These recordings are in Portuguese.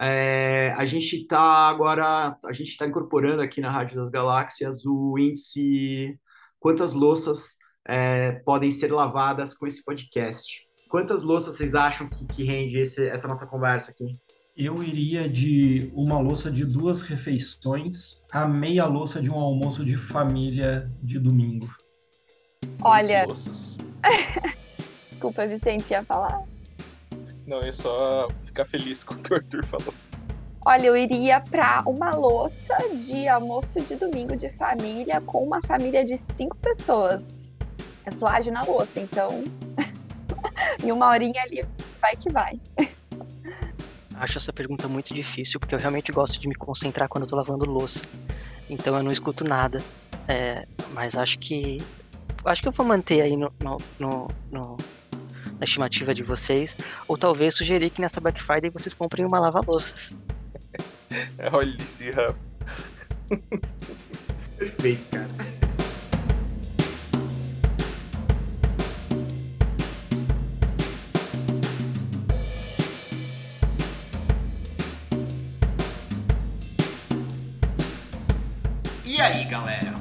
É, a gente está agora, a gente está incorporando aqui na Rádio das Galáxias o índice quantas louças é, podem ser lavadas com esse podcast. Quantas louças vocês acham que, que rende esse, essa nossa conversa aqui? Eu iria de uma louça de duas refeições a meia louça de um almoço de família de domingo. Olha. Desculpa, Vicente, ia falar? Não, é só ficar feliz com o que o Arthur falou. Olha, eu iria para uma louça de almoço de domingo de família com uma família de cinco pessoas. É ágil na louça, então. em uma horinha ali, vai que vai. Acho essa pergunta muito difícil, porque eu realmente gosto de me concentrar quando eu tô lavando louça. Então eu não escuto nada. É, mas acho que. Acho que eu vou manter aí no, no, no, no na estimativa de vocês, ou talvez sugerir que nessa Black Friday vocês comprem uma lava-louças. Olha esse Rafa. Perfeito, cara. E aí, galera?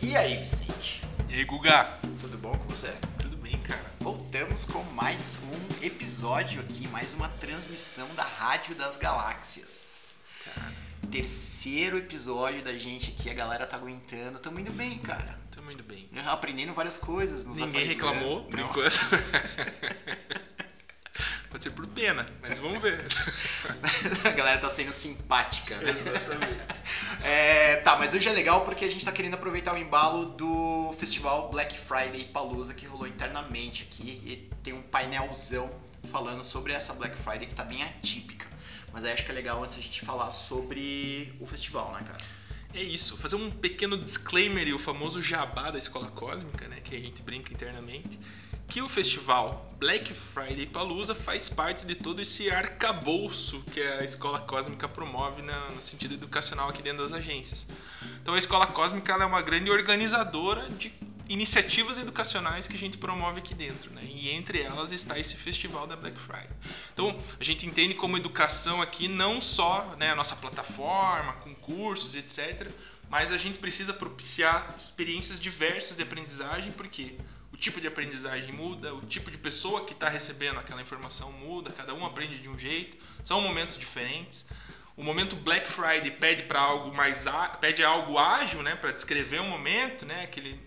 E aí, Vicente? E aí, Guga? Tudo bom com você? Voltamos com mais um episódio aqui, mais uma transmissão da Rádio das Galáxias. Cara. Terceiro episódio da gente aqui, a galera tá aguentando. Tamo indo bem, cara. Tamo indo bem. Aprendendo várias coisas. Ninguém reclamou, por Não. enquanto. Pode ser por pena, mas vamos ver. a galera tá sendo simpática. Exatamente. É, tá, mas hoje é legal porque a gente tá querendo aproveitar o embalo do festival Black Friday Palusa que rolou internamente aqui e tem um painelzão falando sobre essa Black Friday que tá bem atípica. Mas aí acho que é legal antes a gente falar sobre o festival, né, cara? É isso, fazer um pequeno disclaimer e o famoso jabá da escola cósmica, né, que a gente brinca internamente que o festival Black Friday Palooza faz parte de todo esse arcabouço que a Escola Cósmica promove no sentido educacional aqui dentro das agências. Então a Escola Cósmica é uma grande organizadora de iniciativas educacionais que a gente promove aqui dentro, né? E entre elas está esse festival da Black Friday. Então a gente entende como educação aqui não só né, a nossa plataforma, concursos, etc., mas a gente precisa propiciar experiências diversas de aprendizagem, porque tipo de aprendizagem muda, o tipo de pessoa que está recebendo aquela informação muda, cada um aprende de um jeito, são momentos diferentes. O momento Black Friday pede para algo mais pede algo ágil, né, para descrever um momento, né, aquele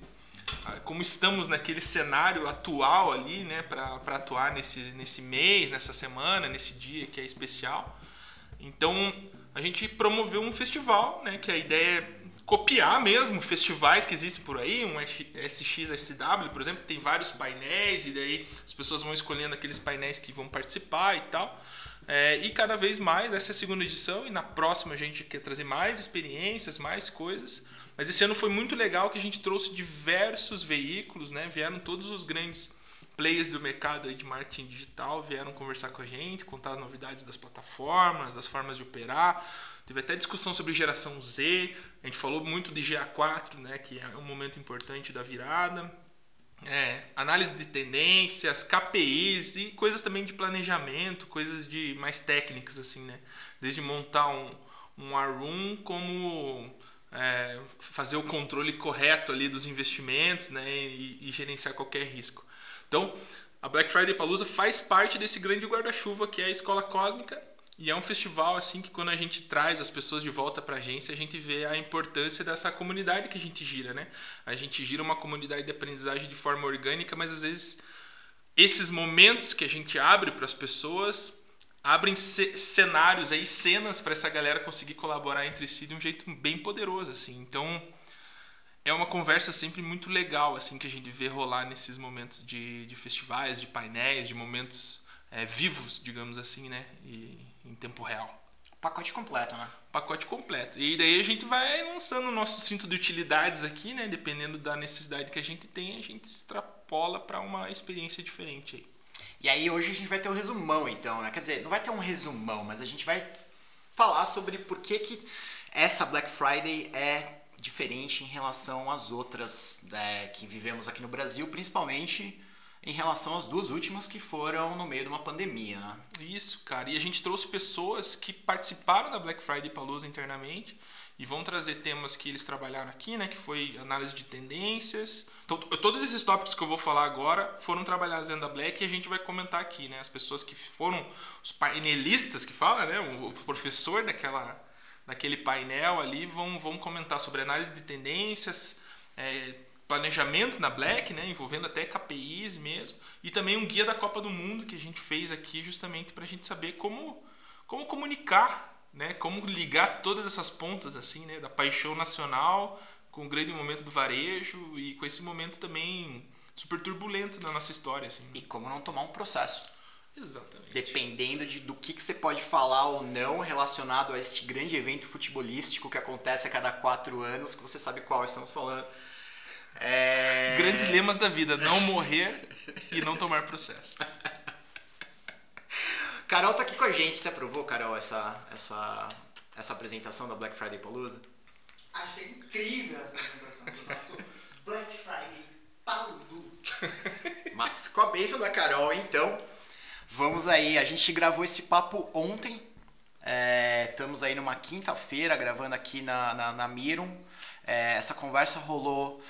ah, como estamos naquele cenário atual ali, né, para atuar nesse nesse mês, nessa semana, nesse dia que é especial. Então, a gente promoveu um festival, né, que a ideia é copiar mesmo festivais que existem por aí, um SXSW, por exemplo, tem vários painéis e daí as pessoas vão escolhendo aqueles painéis que vão participar e tal. É, e cada vez mais, essa é a segunda edição, e na próxima a gente quer trazer mais experiências, mais coisas. Mas esse ano foi muito legal que a gente trouxe diversos veículos, né? Vieram todos os grandes players do mercado de marketing digital, vieram conversar com a gente, contar as novidades das plataformas, das formas de operar. Teve até discussão sobre geração Z, a gente falou muito de GA4, né, que é um momento importante da virada. É, análise de tendências, KPIs e coisas também de planejamento, coisas de mais técnicas assim, né? Desde montar um, um ARUM como é, fazer o controle correto ali dos investimentos, né? E, e gerenciar qualquer risco. Então, a Black Friday Palusa faz parte desse grande guarda-chuva que é a escola cósmica e é um festival assim que quando a gente traz as pessoas de volta para a agência, a gente vê a importância dessa comunidade que a gente gira, né? A gente gira uma comunidade de aprendizagem de forma orgânica, mas às vezes esses momentos que a gente abre para as pessoas abrem cenários aí, cenas para essa galera conseguir colaborar entre si de um jeito bem poderoso, assim. Então, é uma conversa sempre muito legal, assim, que a gente vê rolar nesses momentos de, de festivais, de painéis, de momentos é, vivos, digamos assim, né? E, em tempo real. Pacote completo, né? Pacote completo. E daí a gente vai lançando o nosso cinto de utilidades aqui, né? Dependendo da necessidade que a gente tem, a gente extrapola para uma experiência diferente aí. E aí hoje a gente vai ter um resumão, então, né? Quer dizer, não vai ter um resumão, mas a gente vai falar sobre por que, que essa Black Friday é diferente em relação às outras né, que vivemos aqui no Brasil, principalmente em relação às duas últimas que foram no meio de uma pandemia, né? Isso, cara. E a gente trouxe pessoas que participaram da Black Friday Palooza internamente e vão trazer temas que eles trabalharam aqui, né? Que foi análise de tendências. Então, todos esses tópicos que eu vou falar agora foram trabalhados dentro da Black e a gente vai comentar aqui, né? As pessoas que foram os painelistas que fala, né? O professor daquela, daquele painel ali vão, vão comentar sobre análise de tendências, é, planejamento na Black, né, envolvendo até KPIs mesmo, e também um guia da Copa do Mundo que a gente fez aqui justamente para a gente saber como, como comunicar, né, como ligar todas essas pontas assim, né, da paixão nacional com o grande momento do varejo e com esse momento também super turbulento na nossa história. Assim. E como não tomar um processo. Exatamente. Dependendo de, do que, que você pode falar ou não relacionado a este grande evento futebolístico que acontece a cada quatro anos, que você sabe qual estamos falando é... Grandes lemas da vida: não morrer e não tomar processos. Carol tá aqui com a gente. Você aprovou, Carol, essa, essa, essa apresentação da Black Friday Palooza? Achei incrível essa apresentação do nosso Black Friday Palooza. Mas com a bênção da Carol, então, vamos aí. A gente gravou esse papo ontem. É, estamos aí numa quinta-feira gravando aqui na, na, na Mirum. É, essa conversa rolou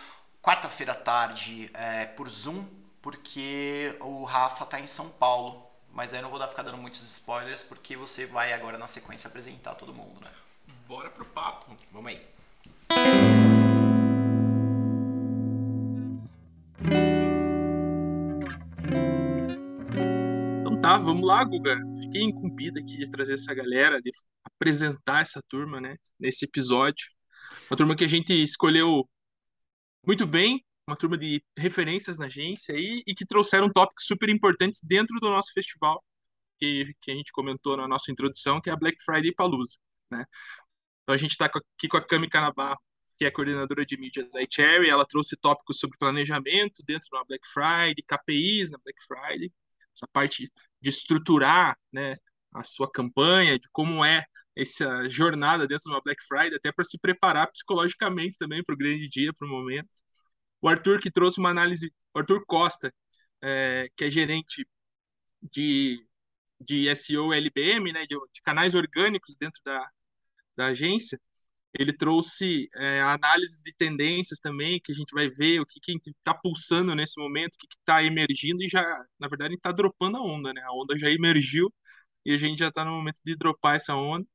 quarta-feira à tarde é, por Zoom, porque o Rafa tá em São Paulo. Mas aí eu não vou dar, ficar dando muitos spoilers, porque você vai agora na sequência apresentar todo mundo, né? Bora pro papo. Vamos aí. Então tá, vamos lá, Guga. Fiquei incumbido aqui de trazer essa galera, de apresentar essa turma, né, nesse episódio. Uma turma que a gente escolheu muito bem, uma turma de referências na agência aí, e que trouxeram tópicos super importantes dentro do nosso festival, que, que a gente comentou na nossa introdução, que é a Black Friday Palooza, né? Então a gente está aqui com a Cami Canabarro, que é coordenadora de mídia da Cherry, ela trouxe tópicos sobre planejamento dentro da Black Friday, KPIs na Black Friday, essa parte de estruturar, né, a sua campanha, de como é essa jornada dentro de uma Black Friday, até para se preparar psicologicamente também para o grande dia, para o momento. O Arthur, que trouxe uma análise, o Arthur Costa, é, que é gerente de, de SEO LBM, né, de, de canais orgânicos dentro da, da agência, ele trouxe é, análises de tendências também, que a gente vai ver o que está pulsando nesse momento, o que está emergindo e já, na verdade, está dropando a onda, né? A onda já emergiu e a gente já está no momento de dropar essa onda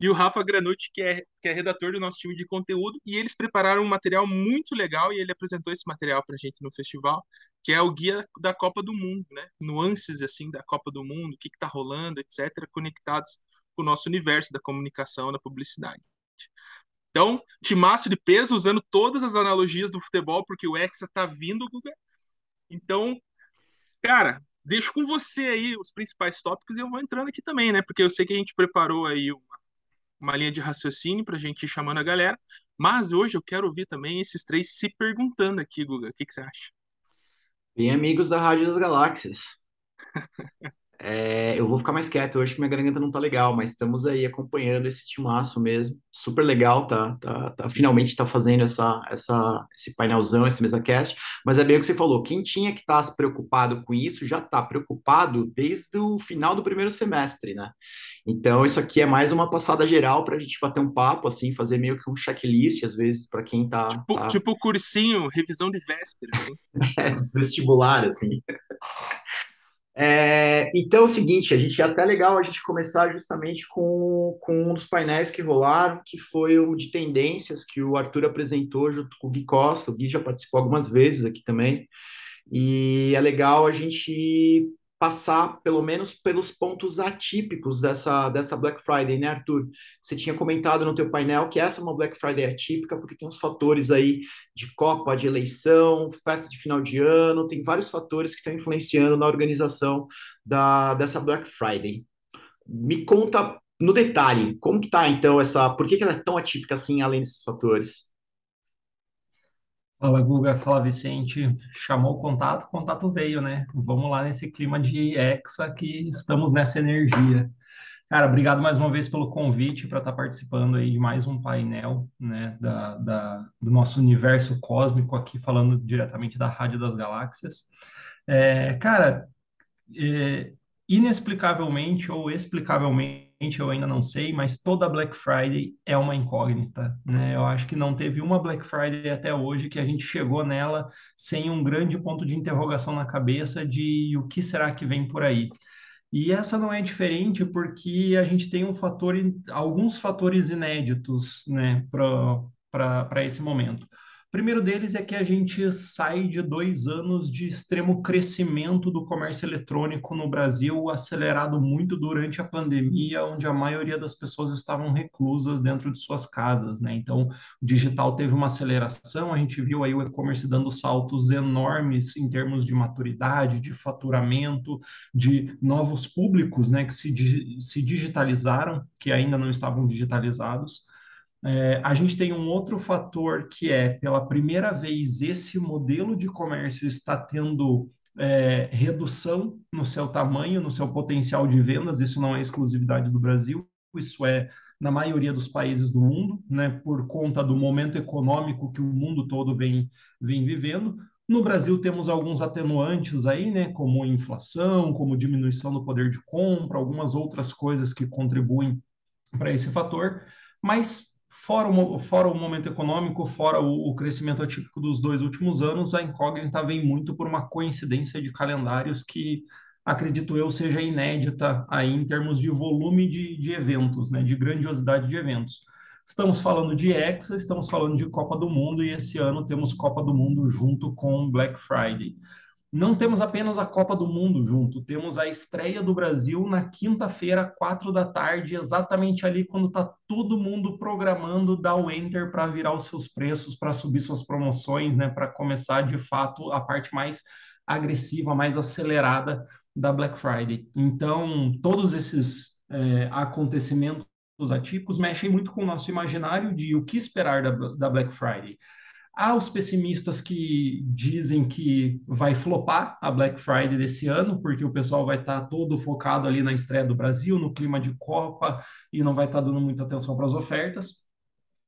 e o Rafa Granucci, que é, que é redator do nosso time de conteúdo, e eles prepararam um material muito legal e ele apresentou esse material para a gente no festival, que é o guia da Copa do Mundo, né? Nuances assim da Copa do Mundo, o que está rolando, etc., conectados com o nosso universo da comunicação, da publicidade. Então, timaço de peso, usando todas as analogias do futebol, porque o Hexa está vindo, Guga. Então, cara, deixo com você aí os principais tópicos e eu vou entrando aqui também, né? Porque eu sei que a gente preparou aí uma uma linha de raciocínio para a gente ir chamando a galera. Mas hoje eu quero ouvir também esses três se perguntando aqui, Guga. O que, que você acha? Bem, amigos da Rádio das Galáxias. É, eu vou ficar mais quieto hoje que minha garganta não tá legal, mas estamos aí acompanhando esse timaço mesmo. Super legal, tá, tá, tá finalmente tá fazendo essa, essa, esse painelzão, esse MesaCast. Mas é bem o que você falou, quem tinha que estar tá preocupado com isso já está preocupado desde o final do primeiro semestre, né? Então, isso aqui é mais uma passada geral para a gente bater um papo, assim, fazer meio que um checklist, às vezes, para quem tá. Tipo, tá... tipo cursinho, revisão de véspera, assim. é, vestibular, assim. É, então é o seguinte, a gente é até legal a gente começar justamente com, com um dos painéis que rolaram, que foi o de tendências que o Arthur apresentou junto com o Gui Costa, o Gui já participou algumas vezes aqui também, e é legal a gente passar pelo menos pelos pontos atípicos dessa, dessa Black Friday, né, Arthur? Você tinha comentado no teu painel que essa é uma Black Friday atípica porque tem uns fatores aí de Copa, de eleição, festa de final de ano, tem vários fatores que estão influenciando na organização da, dessa Black Friday. Me conta no detalhe, como que tá então essa, por que, que ela é tão atípica assim, além desses fatores? Fala, Guga, fala, Vicente. Chamou o contato, o contato veio, né? Vamos lá nesse clima de Hexa que estamos nessa energia. Cara, obrigado mais uma vez pelo convite para estar tá participando aí de mais um painel, né, da, da, do nosso universo cósmico aqui, falando diretamente da Rádio das Galáxias. É, cara, é, inexplicavelmente ou explicavelmente, eu ainda não sei, mas toda Black Friday é uma incógnita, né? Eu acho que não teve uma Black Friday até hoje que a gente chegou nela sem um grande ponto de interrogação na cabeça de o que será que vem por aí. E essa não é diferente porque a gente tem um fator, alguns fatores inéditos, né, para esse momento. Primeiro deles é que a gente sai de dois anos de extremo crescimento do comércio eletrônico no Brasil, acelerado muito durante a pandemia, onde a maioria das pessoas estavam reclusas dentro de suas casas, né? Então, o digital teve uma aceleração, a gente viu aí o e-commerce dando saltos enormes em termos de maturidade, de faturamento, de novos públicos, né, que se, se digitalizaram, que ainda não estavam digitalizados. É, a gente tem um outro fator que é, pela primeira vez, esse modelo de comércio está tendo é, redução no seu tamanho, no seu potencial de vendas. Isso não é exclusividade do Brasil, isso é na maioria dos países do mundo, né, por conta do momento econômico que o mundo todo vem, vem vivendo. No Brasil temos alguns atenuantes aí, né, como inflação, como diminuição do poder de compra, algumas outras coisas que contribuem para esse fator, mas Fora o, fora o momento econômico, fora o, o, crescimento atípico dos dois últimos anos, a incógnita vem muito por uma coincidência de calendários que, acredito eu, seja inédita aí em termos de volume de, de eventos, né, de grandiosidade de eventos. Estamos falando de Hexa, estamos falando de Copa do Mundo e esse ano temos Copa do Mundo junto com Black Friday não temos apenas a Copa do Mundo junto, temos a estreia do Brasil na quinta-feira, quatro da tarde, exatamente ali quando está todo mundo programando dar o enter para virar os seus preços, para subir suas promoções, né, para começar de fato a parte mais agressiva, mais acelerada da Black Friday. Então, todos esses é, acontecimentos atípicos mexem muito com o nosso imaginário de o que esperar da, da Black Friday. Há os pessimistas que dizem que vai flopar a Black Friday desse ano, porque o pessoal vai estar tá todo focado ali na estreia do Brasil, no clima de Copa, e não vai estar tá dando muita atenção para as ofertas.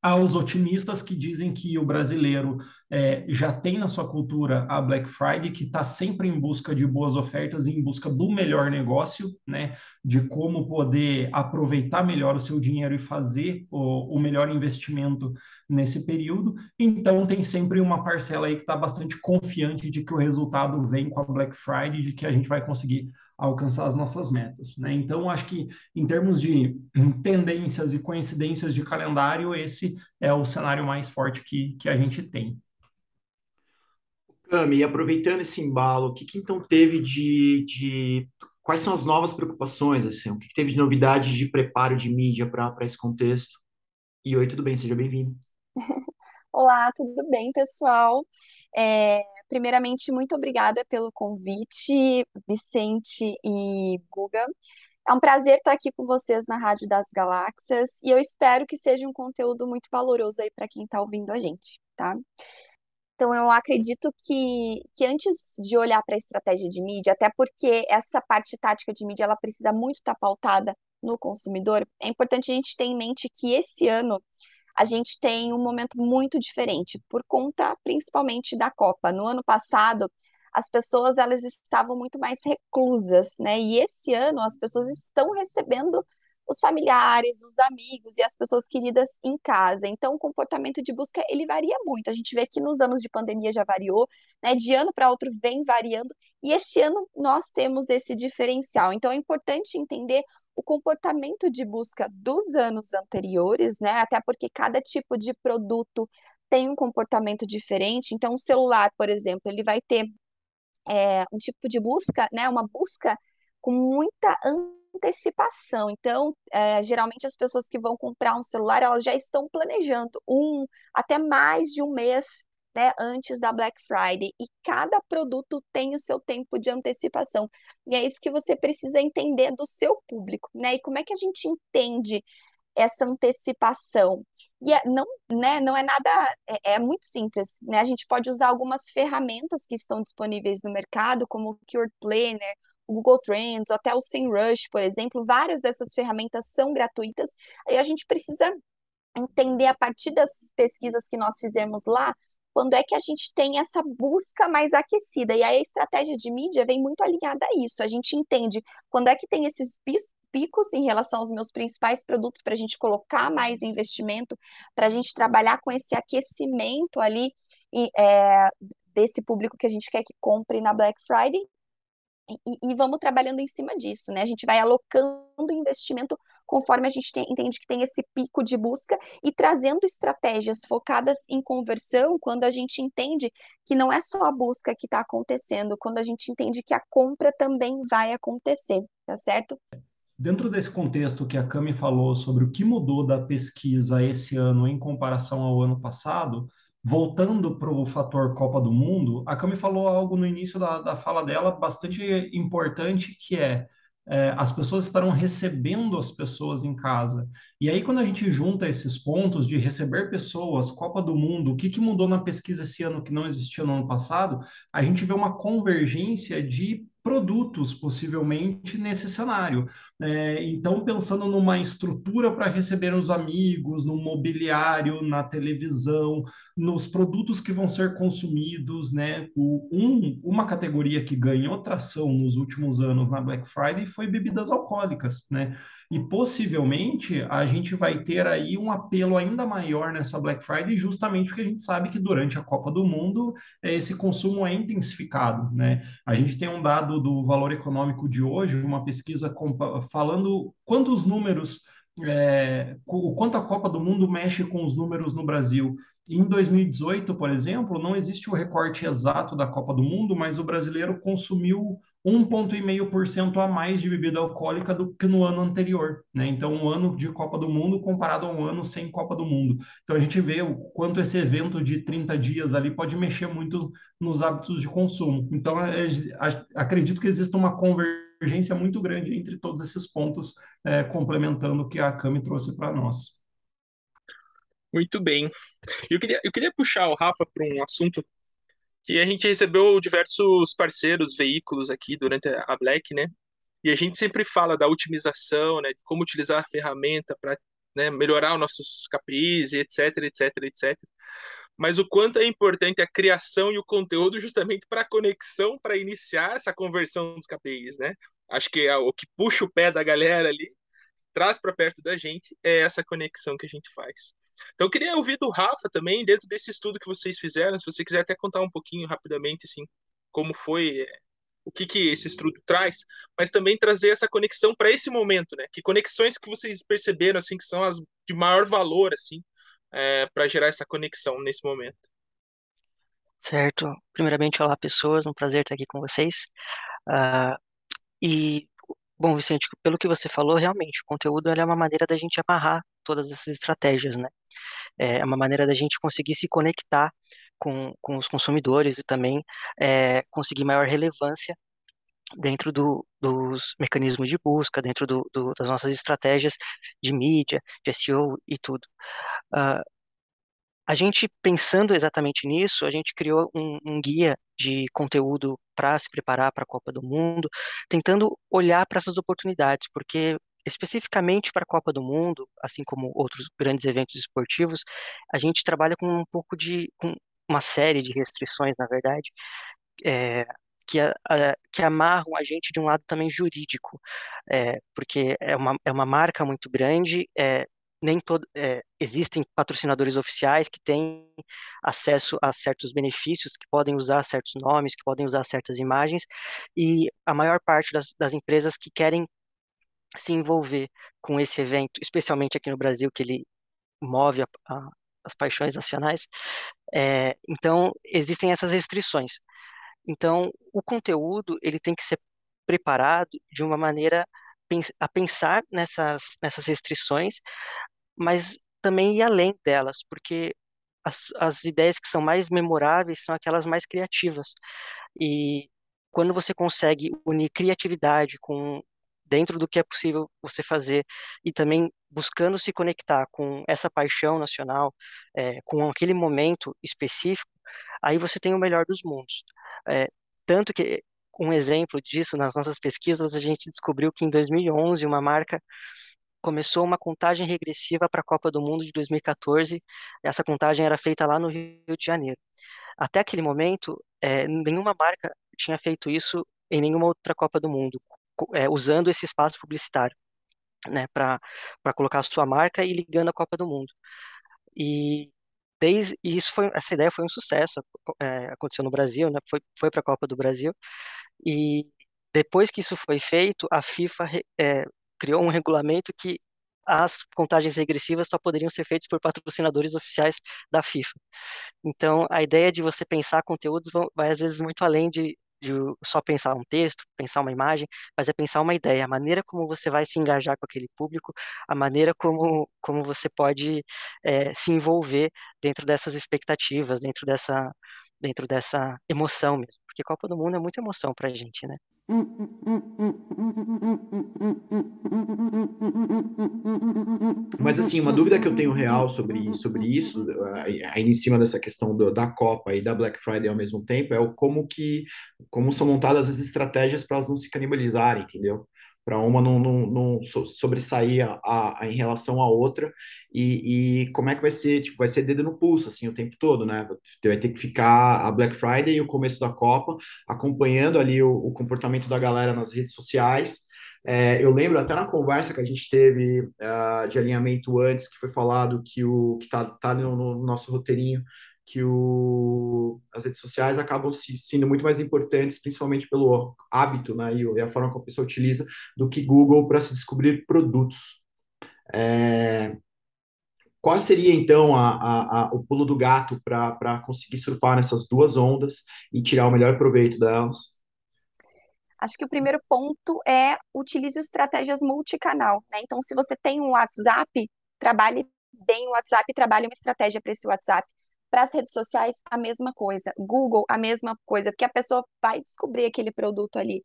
Há os otimistas que dizem que o brasileiro é, já tem na sua cultura a Black Friday, que está sempre em busca de boas ofertas e em busca do melhor negócio, né? De como poder aproveitar melhor o seu dinheiro e fazer o, o melhor investimento nesse período. Então, tem sempre uma parcela aí que está bastante confiante de que o resultado vem com a Black Friday, de que a gente vai conseguir alcançar as nossas metas. Né? Então, acho que em termos de tendências e coincidências de calendário, esse é o cenário mais forte que, que a gente tem. Cami, aproveitando esse embalo, o que, que então teve de, de, Quais são as novas preocupações? Assim? O que, que teve de novidade de preparo de mídia para esse contexto? E oi, tudo bem? Seja bem-vindo. Olá, tudo bem, pessoal? É, primeiramente, muito obrigada pelo convite, Vicente e Guga. É um prazer estar aqui com vocês na Rádio das Galáxias e eu espero que seja um conteúdo muito valoroso aí para quem está ouvindo a gente, tá? Então, eu acredito que, que antes de olhar para a estratégia de mídia, até porque essa parte tática de mídia ela precisa muito estar pautada no consumidor, é importante a gente ter em mente que esse ano a gente tem um momento muito diferente, por conta principalmente da Copa. No ano passado, as pessoas elas estavam muito mais reclusas, né? E esse ano as pessoas estão recebendo os familiares, os amigos e as pessoas queridas em casa. Então, o comportamento de busca ele varia muito. A gente vê que nos anos de pandemia já variou, né? De ano para outro vem variando. E esse ano nós temos esse diferencial. Então, é importante entender o comportamento de busca dos anos anteriores, né? Até porque cada tipo de produto tem um comportamento diferente. Então, o celular, por exemplo, ele vai ter é, um tipo de busca, né? Uma busca com muita antecipação. Então, é, geralmente as pessoas que vão comprar um celular, elas já estão planejando um até mais de um mês né, antes da Black Friday. E cada produto tem o seu tempo de antecipação. E é isso que você precisa entender do seu público, né? E como é que a gente entende essa antecipação. E é, não, né, não é nada, é, é, muito simples, né? A gente pode usar algumas ferramentas que estão disponíveis no mercado, como o Keyword Planner, o Google Trends, até o SEMrush, por exemplo, várias dessas ferramentas são gratuitas. Aí a gente precisa entender a partir das pesquisas que nós fizemos lá quando é que a gente tem essa busca mais aquecida. E aí a estratégia de mídia vem muito alinhada a isso. A gente entende quando é que tem esses picos em relação aos meus principais produtos para a gente colocar mais investimento, para a gente trabalhar com esse aquecimento ali é, desse público que a gente quer que compre na Black Friday e, e, vamos trabalhando em cima disso, né? A gente vai alocando investimento conforme a gente tem, entende que tem esse pico de busca e trazendo estratégias focadas em conversão quando a gente entende que não é só a busca que está acontecendo, quando a gente entende que a compra também vai acontecer, tá certo? Dentro desse contexto que a Cami falou sobre o que mudou da pesquisa esse ano em comparação ao ano passado, voltando para o fator Copa do Mundo, a Cami falou algo no início da, da fala dela bastante importante, que é, é, as pessoas estarão recebendo as pessoas em casa. E aí, quando a gente junta esses pontos de receber pessoas, Copa do Mundo, o que, que mudou na pesquisa esse ano que não existia no ano passado, a gente vê uma convergência de produtos, possivelmente, nesse cenário. É, então, pensando numa estrutura para receber os amigos, no mobiliário, na televisão, nos produtos que vão ser consumidos, né? O, um, uma categoria que ganhou tração nos últimos anos na Black Friday foi bebidas alcoólicas, né? E possivelmente a gente vai ter aí um apelo ainda maior nessa Black Friday, justamente porque a gente sabe que durante a Copa do Mundo esse consumo é intensificado, né? A gente tem um dado do valor econômico de hoje, uma pesquisa falando quantos números é, o quanto a Copa do Mundo mexe com os números no Brasil. Em 2018, por exemplo, não existe o recorte exato da Copa do Mundo, mas o brasileiro consumiu 1,5% a mais de bebida alcoólica do que no ano anterior, né? Então, um ano de Copa do Mundo comparado a um ano sem Copa do Mundo. Então, a gente vê o quanto esse evento de 30 dias ali pode mexer muito nos hábitos de consumo. Então, é, acredito que exista uma convergência muito grande entre todos esses pontos, é, complementando o que a Cami trouxe para nós. Muito bem. Eu queria, eu queria puxar o Rafa para um assunto que a gente recebeu diversos parceiros, veículos aqui durante a Black, né? E a gente sempre fala da otimização, né? De como utilizar a ferramenta para né, melhorar os nossos KPIs, etc, etc, etc. Mas o quanto é importante a criação e o conteúdo justamente para a conexão, para iniciar essa conversão dos KPIs, né? Acho que é o que puxa o pé da galera ali, traz para perto da gente, é essa conexão que a gente faz. Então, eu queria ouvir do Rafa também, dentro desse estudo que vocês fizeram, se você quiser até contar um pouquinho rapidamente, assim, como foi, é, o que, que esse estudo traz, mas também trazer essa conexão para esse momento, né? Que conexões que vocês perceberam, assim, que são as de maior valor, assim, é, para gerar essa conexão nesse momento. Certo. Primeiramente, olá, pessoas, um prazer estar aqui com vocês. Uh, e Bom, Vicente, pelo que você falou, realmente, o conteúdo é uma maneira da gente amarrar todas essas estratégias, né? É uma maneira da gente conseguir se conectar com, com os consumidores e também é, conseguir maior relevância dentro do, dos mecanismos de busca, dentro do, do, das nossas estratégias de mídia, de SEO e tudo. Uh, a gente, pensando exatamente nisso, a gente criou um, um guia de conteúdo para se preparar para a Copa do Mundo, tentando olhar para essas oportunidades, porque especificamente para a Copa do Mundo, assim como outros grandes eventos esportivos, a gente trabalha com um pouco de, com uma série de restrições, na verdade, é, que, a, a, que amarram a gente de um lado também jurídico, é, porque é uma, é uma marca muito grande, é, nem todo, é, existem patrocinadores oficiais que têm acesso a certos benefícios, que podem usar certos nomes, que podem usar certas imagens, e a maior parte das, das empresas que querem se envolver com esse evento, especialmente aqui no Brasil, que ele move a, a, as paixões nacionais, é, então existem essas restrições. Então, o conteúdo ele tem que ser preparado de uma maneira a pensar nessas, nessas restrições, mas também ir além delas, porque as, as ideias que são mais memoráveis são aquelas mais criativas. E quando você consegue unir criatividade com dentro do que é possível você fazer e também buscando se conectar com essa paixão nacional, é, com aquele momento específico, aí você tem o melhor dos mundos. É, tanto que um exemplo disso nas nossas pesquisas a gente descobriu que em 2011 uma marca começou uma contagem regressiva para a Copa do Mundo de 2014. Essa contagem era feita lá no Rio de Janeiro. Até aquele momento, é, nenhuma marca tinha feito isso em nenhuma outra Copa do Mundo, é, usando esse espaço publicitário, né, para colocar a sua marca e ligando a Copa do Mundo. E desde e isso foi essa ideia foi um sucesso, é, aconteceu no Brasil, né, foi foi para a Copa do Brasil e depois que isso foi feito, a FIFA é, criou um regulamento que as contagens regressivas só poderiam ser feitas por patrocinadores oficiais da FIFA. Então, a ideia de você pensar conteúdos vai às vezes muito além de, de só pensar um texto, pensar uma imagem, mas é pensar uma ideia, a maneira como você vai se engajar com aquele público, a maneira como, como você pode é, se envolver dentro dessas expectativas, dentro dessa, dentro dessa emoção mesmo, porque Copa do Mundo é muita emoção para a gente, né? Mas assim, uma dúvida que eu tenho real sobre, sobre isso, ainda em cima dessa questão do, da Copa e da Black Friday ao mesmo tempo, é o como que como são montadas as estratégias para elas não se canibalizarem, entendeu? Para uma não, não, não sobressair a, a, em relação à outra e, e, como é que vai ser, tipo, vai ser dedo no pulso, assim, o tempo todo, né, vai ter que ficar a Black Friday e o começo da Copa acompanhando ali o, o comportamento da galera nas redes sociais, é, eu lembro até na conversa que a gente teve uh, de alinhamento antes, que foi falado que o que tá, tá no, no nosso roteirinho, que o, as redes sociais acabam se, sendo muito mais importantes, principalmente pelo hábito né, e a forma como a pessoa utiliza, do que Google para se descobrir produtos. É, qual seria, então, a, a, a, o pulo do gato para conseguir surfar nessas duas ondas e tirar o melhor proveito delas? Acho que o primeiro ponto é utilize estratégias multicanal. Né? Então, se você tem um WhatsApp, trabalhe bem o WhatsApp, trabalhe uma estratégia para esse WhatsApp. Para as redes sociais, a mesma coisa. Google, a mesma coisa, porque a pessoa vai descobrir aquele produto ali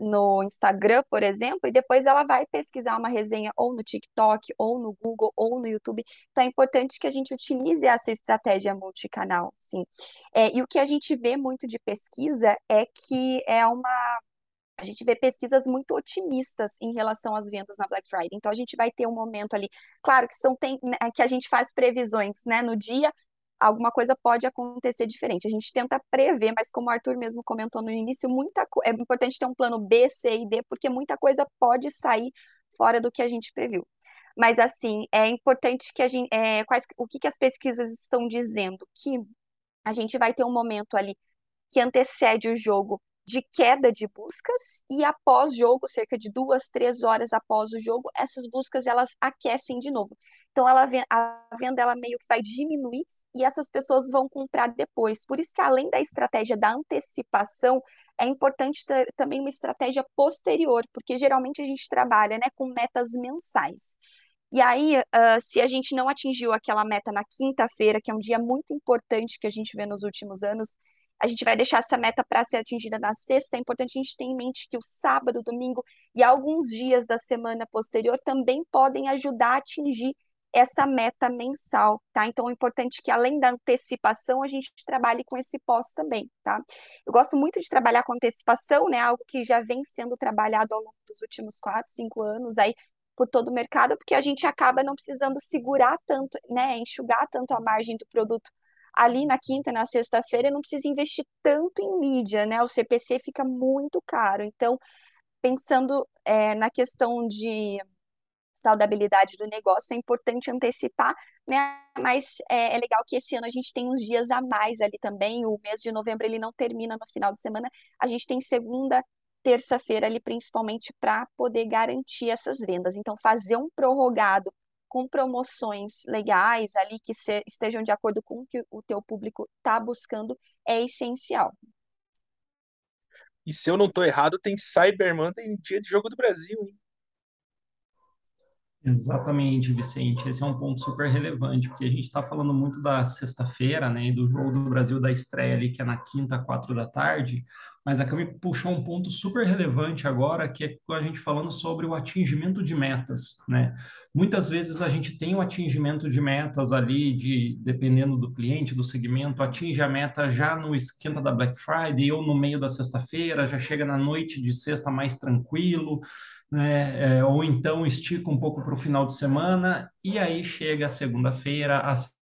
no Instagram, por exemplo, e depois ela vai pesquisar uma resenha ou no TikTok, ou no Google, ou no YouTube. Então é importante que a gente utilize essa estratégia multicanal, sim. É, e o que a gente vê muito de pesquisa é que é uma a gente vê pesquisas muito otimistas em relação às vendas na Black Friday. Então a gente vai ter um momento ali, claro que são tem, né, que a gente faz previsões, né, no dia alguma coisa pode acontecer diferente. A gente tenta prever, mas como o Arthur mesmo comentou no início, muita é importante ter um plano B, C e D, porque muita coisa pode sair fora do que a gente previu. Mas assim, é importante que a gente, é, quais, o que, que as pesquisas estão dizendo? Que a gente vai ter um momento ali que antecede o jogo de queda de buscas e após jogo, cerca de duas, três horas após o jogo, essas buscas elas aquecem de novo. Então ela a venda ela meio que vai diminuir e essas pessoas vão comprar depois. Por isso que além da estratégia da antecipação, é importante ter também uma estratégia posterior, porque geralmente a gente trabalha, né, com metas mensais. E aí, uh, se a gente não atingiu aquela meta na quinta-feira, que é um dia muito importante que a gente vê nos últimos anos, a gente vai deixar essa meta para ser atingida na sexta. É importante a gente ter em mente que o sábado, domingo e alguns dias da semana posterior também podem ajudar a atingir essa meta mensal, tá? Então, é importante que além da antecipação, a gente trabalhe com esse pós também, tá? Eu gosto muito de trabalhar com antecipação, né? Algo que já vem sendo trabalhado ao longo dos últimos quatro, cinco anos aí por todo o mercado, porque a gente acaba não precisando segurar tanto, né? Enxugar tanto a margem do produto ali na quinta, na sexta-feira, não precisa investir tanto em mídia, né? O CPC fica muito caro. Então, pensando é, na questão de saudabilidade do negócio, é importante antecipar, né? Mas é, é, legal que esse ano a gente tem uns dias a mais ali também. O mês de novembro ele não termina no final de semana. A gente tem segunda, terça-feira ali, principalmente para poder garantir essas vendas. Então, fazer um prorrogado com promoções legais ali que se, estejam de acordo com o que o teu público está buscando é essencial. E se eu não estou errado, tem Cyber Monday em dia de jogo do Brasil, hein? Exatamente, Vicente. Esse é um ponto super relevante, porque a gente está falando muito da sexta-feira, né, do jogo do Brasil da estreia ali, que é na quinta, quatro da tarde, mas a Cami puxou um ponto super relevante agora, que é a gente falando sobre o atingimento de metas, né? Muitas vezes a gente tem o atingimento de metas ali, de dependendo do cliente, do segmento, atinge a meta já no esquenta da Black Friday ou no meio da sexta-feira, já chega na noite de sexta mais tranquilo, né? É, ou então estica um pouco para o final de semana, e aí chega a segunda-feira, a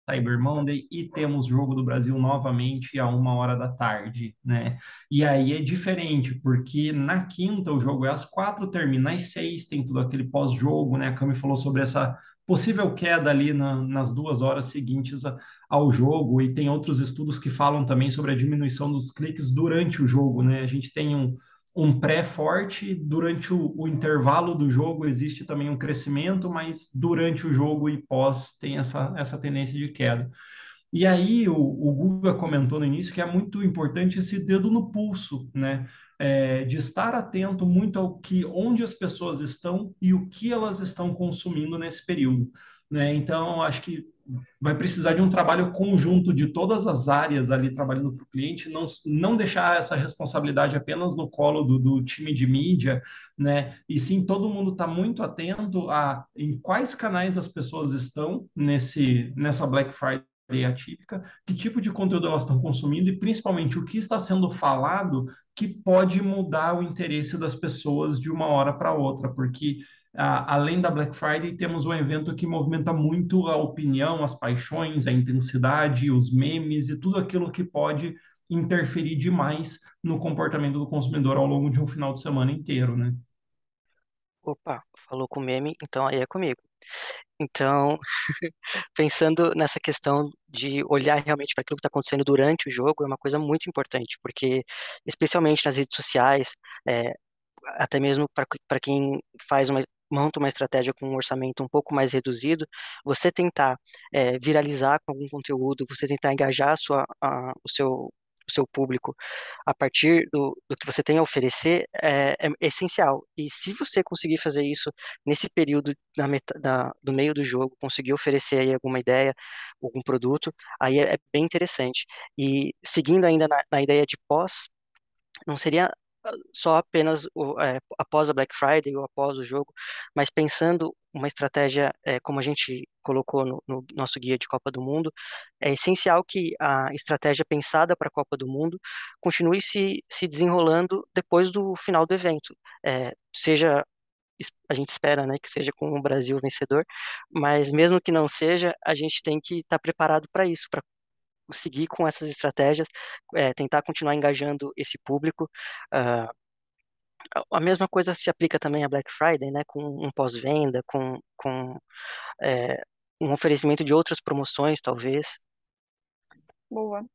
Cyber Monday e temos jogo do Brasil novamente a uma hora da tarde, né? E aí é diferente, porque na quinta o jogo é às quatro, termina às seis, tem tudo aquele pós-jogo, né? A Cami falou sobre essa possível queda ali na, nas duas horas seguintes a, ao jogo, e tem outros estudos que falam também sobre a diminuição dos cliques durante o jogo, né? A gente tem um, um pré forte, durante o, o, intervalo do jogo existe também um crescimento, mas durante o jogo e pós tem essa, essa tendência de queda. E aí o, o Guga comentou no início que é muito importante esse dedo no pulso, né? É, de estar atento muito ao que onde as pessoas estão e o que elas estão consumindo nesse período. Né? Então, acho que vai precisar de um trabalho conjunto de todas as áreas ali trabalhando para o cliente, não, não deixar essa responsabilidade apenas no colo do, do time de mídia, né? E sim todo mundo está muito atento a em quais canais as pessoas estão nesse nessa Black Friday atípica, que tipo de conteúdo elas estão consumindo e principalmente o que está sendo falado que pode mudar o interesse das pessoas de uma hora para outra, porque além da Black Friday, temos um evento que movimenta muito a opinião, as paixões, a intensidade, os memes e tudo aquilo que pode interferir demais no comportamento do consumidor ao longo de um final de semana inteiro, né? Opa, falou com meme, então aí é comigo. Então, pensando nessa questão de olhar realmente para aquilo que está acontecendo durante o jogo, é uma coisa muito importante, porque, especialmente nas redes sociais, é, até mesmo para quem faz uma, monta uma estratégia com um orçamento um pouco mais reduzido, você tentar é, viralizar com algum conteúdo, você tentar engajar a sua, a, o seu o seu público a partir do, do que você tem a oferecer é, é, essencial. E se você conseguir fazer isso nesse período da, meta, da, do meio do jogo, conseguir oferecer aí alguma ideia, algum produto, aí é, é bem interessante. E seguindo ainda na, na ideia de pós, não seria só apenas é, após a Black Friday ou após o jogo, mas pensando uma estratégia, é, como a gente colocou no, no, nosso guia de Copa do Mundo, é essencial que a estratégia pensada para a Copa do Mundo continue se, se desenrolando depois do final do evento, é, seja a gente espera, né, que seja com o Brasil vencedor, mas mesmo que não seja, a gente tem que estar tá preparado para isso, para seguir com essas estratégias, é, tentar continuar engajando esse público. Uh, a mesma coisa se aplica também a Black Friday, né, com um pós-venda, com, com é, um oferecimento de outras promoções, talvez. Boa.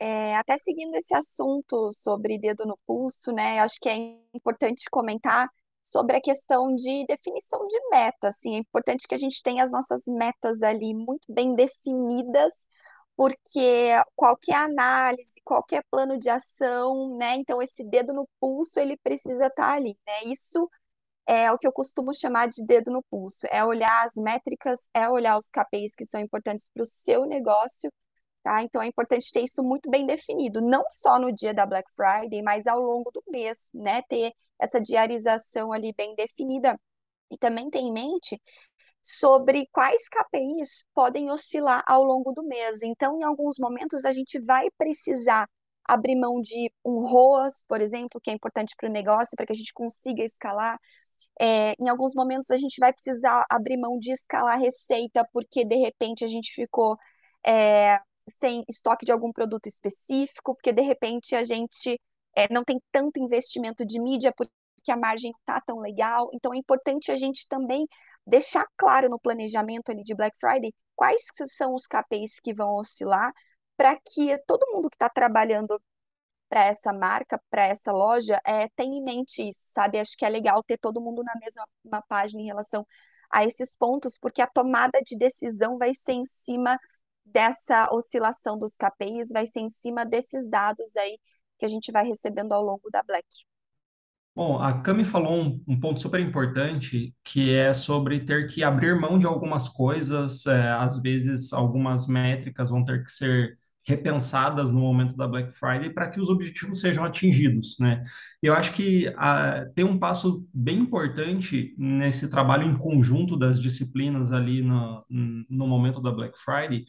É, até seguindo esse assunto sobre dedo no pulso, né, acho que é importante comentar sobre a questão de definição de meta, assim, é importante que a gente tenha as nossas metas ali muito bem definidas porque qualquer análise, qualquer plano de ação, né? Então esse dedo no pulso ele precisa estar ali, né? Isso é o que eu costumo chamar de dedo no pulso, é olhar as métricas, é olhar os KPIs que são importantes para o seu negócio, tá? Então é importante ter isso muito bem definido, não só no dia da Black Friday, mas ao longo do mês, né? Ter essa diarização ali bem definida. E também ter em mente sobre quais KPIs podem oscilar ao longo do mês. Então, em alguns momentos, a gente vai precisar abrir mão de um ROAS, por exemplo, que é importante para o negócio, para que a gente consiga escalar. É, em alguns momentos, a gente vai precisar abrir mão de escalar receita, porque de repente a gente ficou é, sem estoque de algum produto específico, porque de repente a gente é, não tem tanto investimento de mídia, que a margem não está tão legal. Então é importante a gente também deixar claro no planejamento ali de Black Friday quais são os KPIs que vão oscilar para que todo mundo que está trabalhando para essa marca, para essa loja, é, tenha em mente isso, sabe? Acho que é legal ter todo mundo na mesma página em relação a esses pontos, porque a tomada de decisão vai ser em cima dessa oscilação dos KPIs, vai ser em cima desses dados aí que a gente vai recebendo ao longo da Black. Bom, a Cami falou um, um, ponto super importante, que é sobre ter que abrir mão de algumas coisas, é, às vezes algumas métricas vão ter que ser repensadas no momento da Black Friday para que os objetivos sejam atingidos, né? Eu acho que a, tem um passo bem importante nesse trabalho em conjunto das disciplinas ali no, no momento da Black Friday,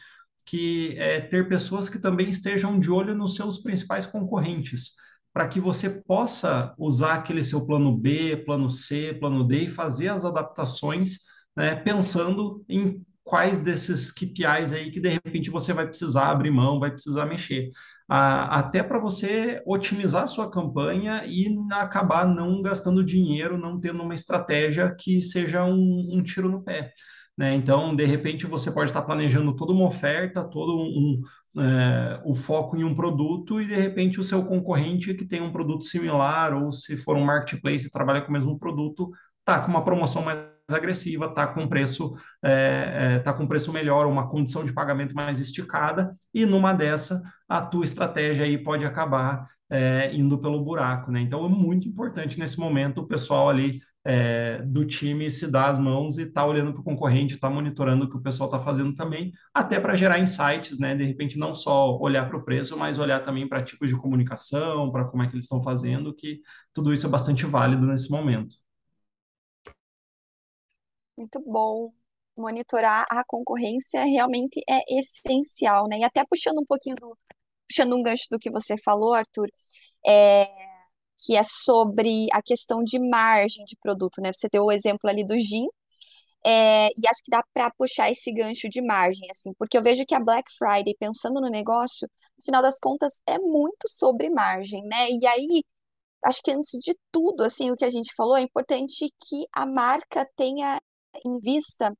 que é ter pessoas que também estejam de olho nos seus principais concorrentes para que você possa usar aquele seu plano B, plano C, plano D e fazer as adaptações, né, pensando em quais desses KPIs aí que de repente você vai precisar abrir mão, vai precisar mexer. Ah, até para você otimizar a sua campanha e acabar não gastando dinheiro, não tendo uma estratégia que seja um, um tiro no pé. Né? Então, de repente, você pode estar planejando toda uma oferta, todo um, é, o foco em um produto e de repente o seu concorrente que tem um produto similar ou se for um marketplace e trabalha com o mesmo produto, tá com uma promoção mais agressiva, tá com preço é, é, tá com preço melhor, uma condição de pagamento mais esticada e numa dessa a tua estratégia aí pode acabar é, indo pelo buraco, né? Então é muito importante nesse momento o pessoal ali é, do time se dar as mãos e estar tá olhando para o concorrente, estar tá monitorando o que o pessoal está fazendo também, até para gerar insights, né? De repente, não só olhar para o preço, mas olhar também para tipos de comunicação, para como é que eles estão fazendo, que tudo isso é bastante válido nesse momento. Muito bom. Monitorar a concorrência realmente é essencial, né? E até puxando um pouquinho do, puxando um gancho do que você falou, Arthur, é, que é sobre a questão de margem de produto, né? Você deu o exemplo ali do gin, é, e acho que dá para puxar esse gancho de margem, assim, porque eu vejo que a Black Friday, pensando no negócio, no final das contas, é muito sobre margem, né? E aí, acho que antes de tudo, assim, o que a gente falou, é importante que a marca tenha em vista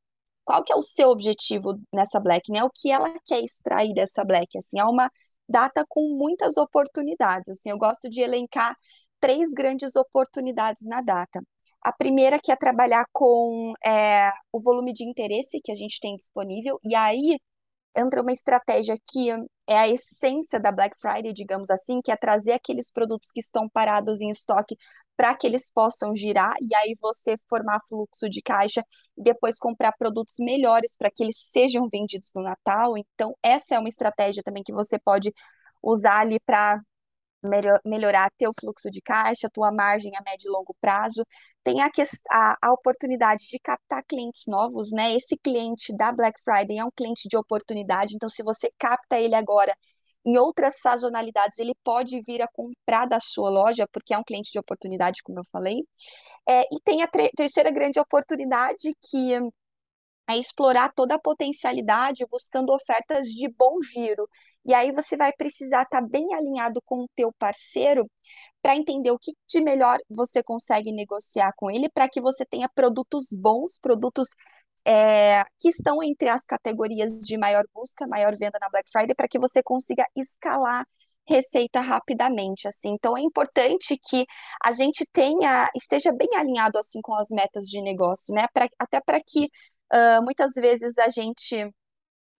qual que é o seu objetivo nessa Black, né? O que ela quer extrair dessa Black, assim, é uma data com muitas oportunidades, assim, eu gosto de elencar três grandes oportunidades na data. A primeira que é trabalhar com é, o volume de interesse que a gente tem disponível, e aí entra uma estratégia que é a essência da Black Friday, digamos assim, que é trazer aqueles produtos que estão parados em estoque para que eles possam girar e aí você formar fluxo de caixa e depois comprar produtos melhores para que eles sejam vendidos no Natal. Então, essa é uma estratégia também que você pode usar ali para melhorar teu fluxo de caixa, tua margem a médio e longo prazo. Tem a, a, a, oportunidade de captar clientes novos, né? Esse cliente da Black Friday é um cliente de oportunidade, então se você capta ele agora em outras sazonalidades, ele pode vir a comprar da sua loja, porque é um cliente de oportunidade, como eu falei. É, e tem a terceira grande oportunidade, que é explorar toda a potencialidade buscando ofertas de bom giro. E aí você vai precisar estar tá bem alinhado com o teu parceiro para entender o que de melhor você consegue negociar com ele para que você tenha produtos bons, produtos é, que estão entre as categorias de maior busca, maior venda na Black Friday, para que você consiga escalar receita rapidamente, assim. Então é importante que a gente tenha esteja bem alinhado assim com as metas de negócio, né? Pra, até para que uh, muitas vezes a gente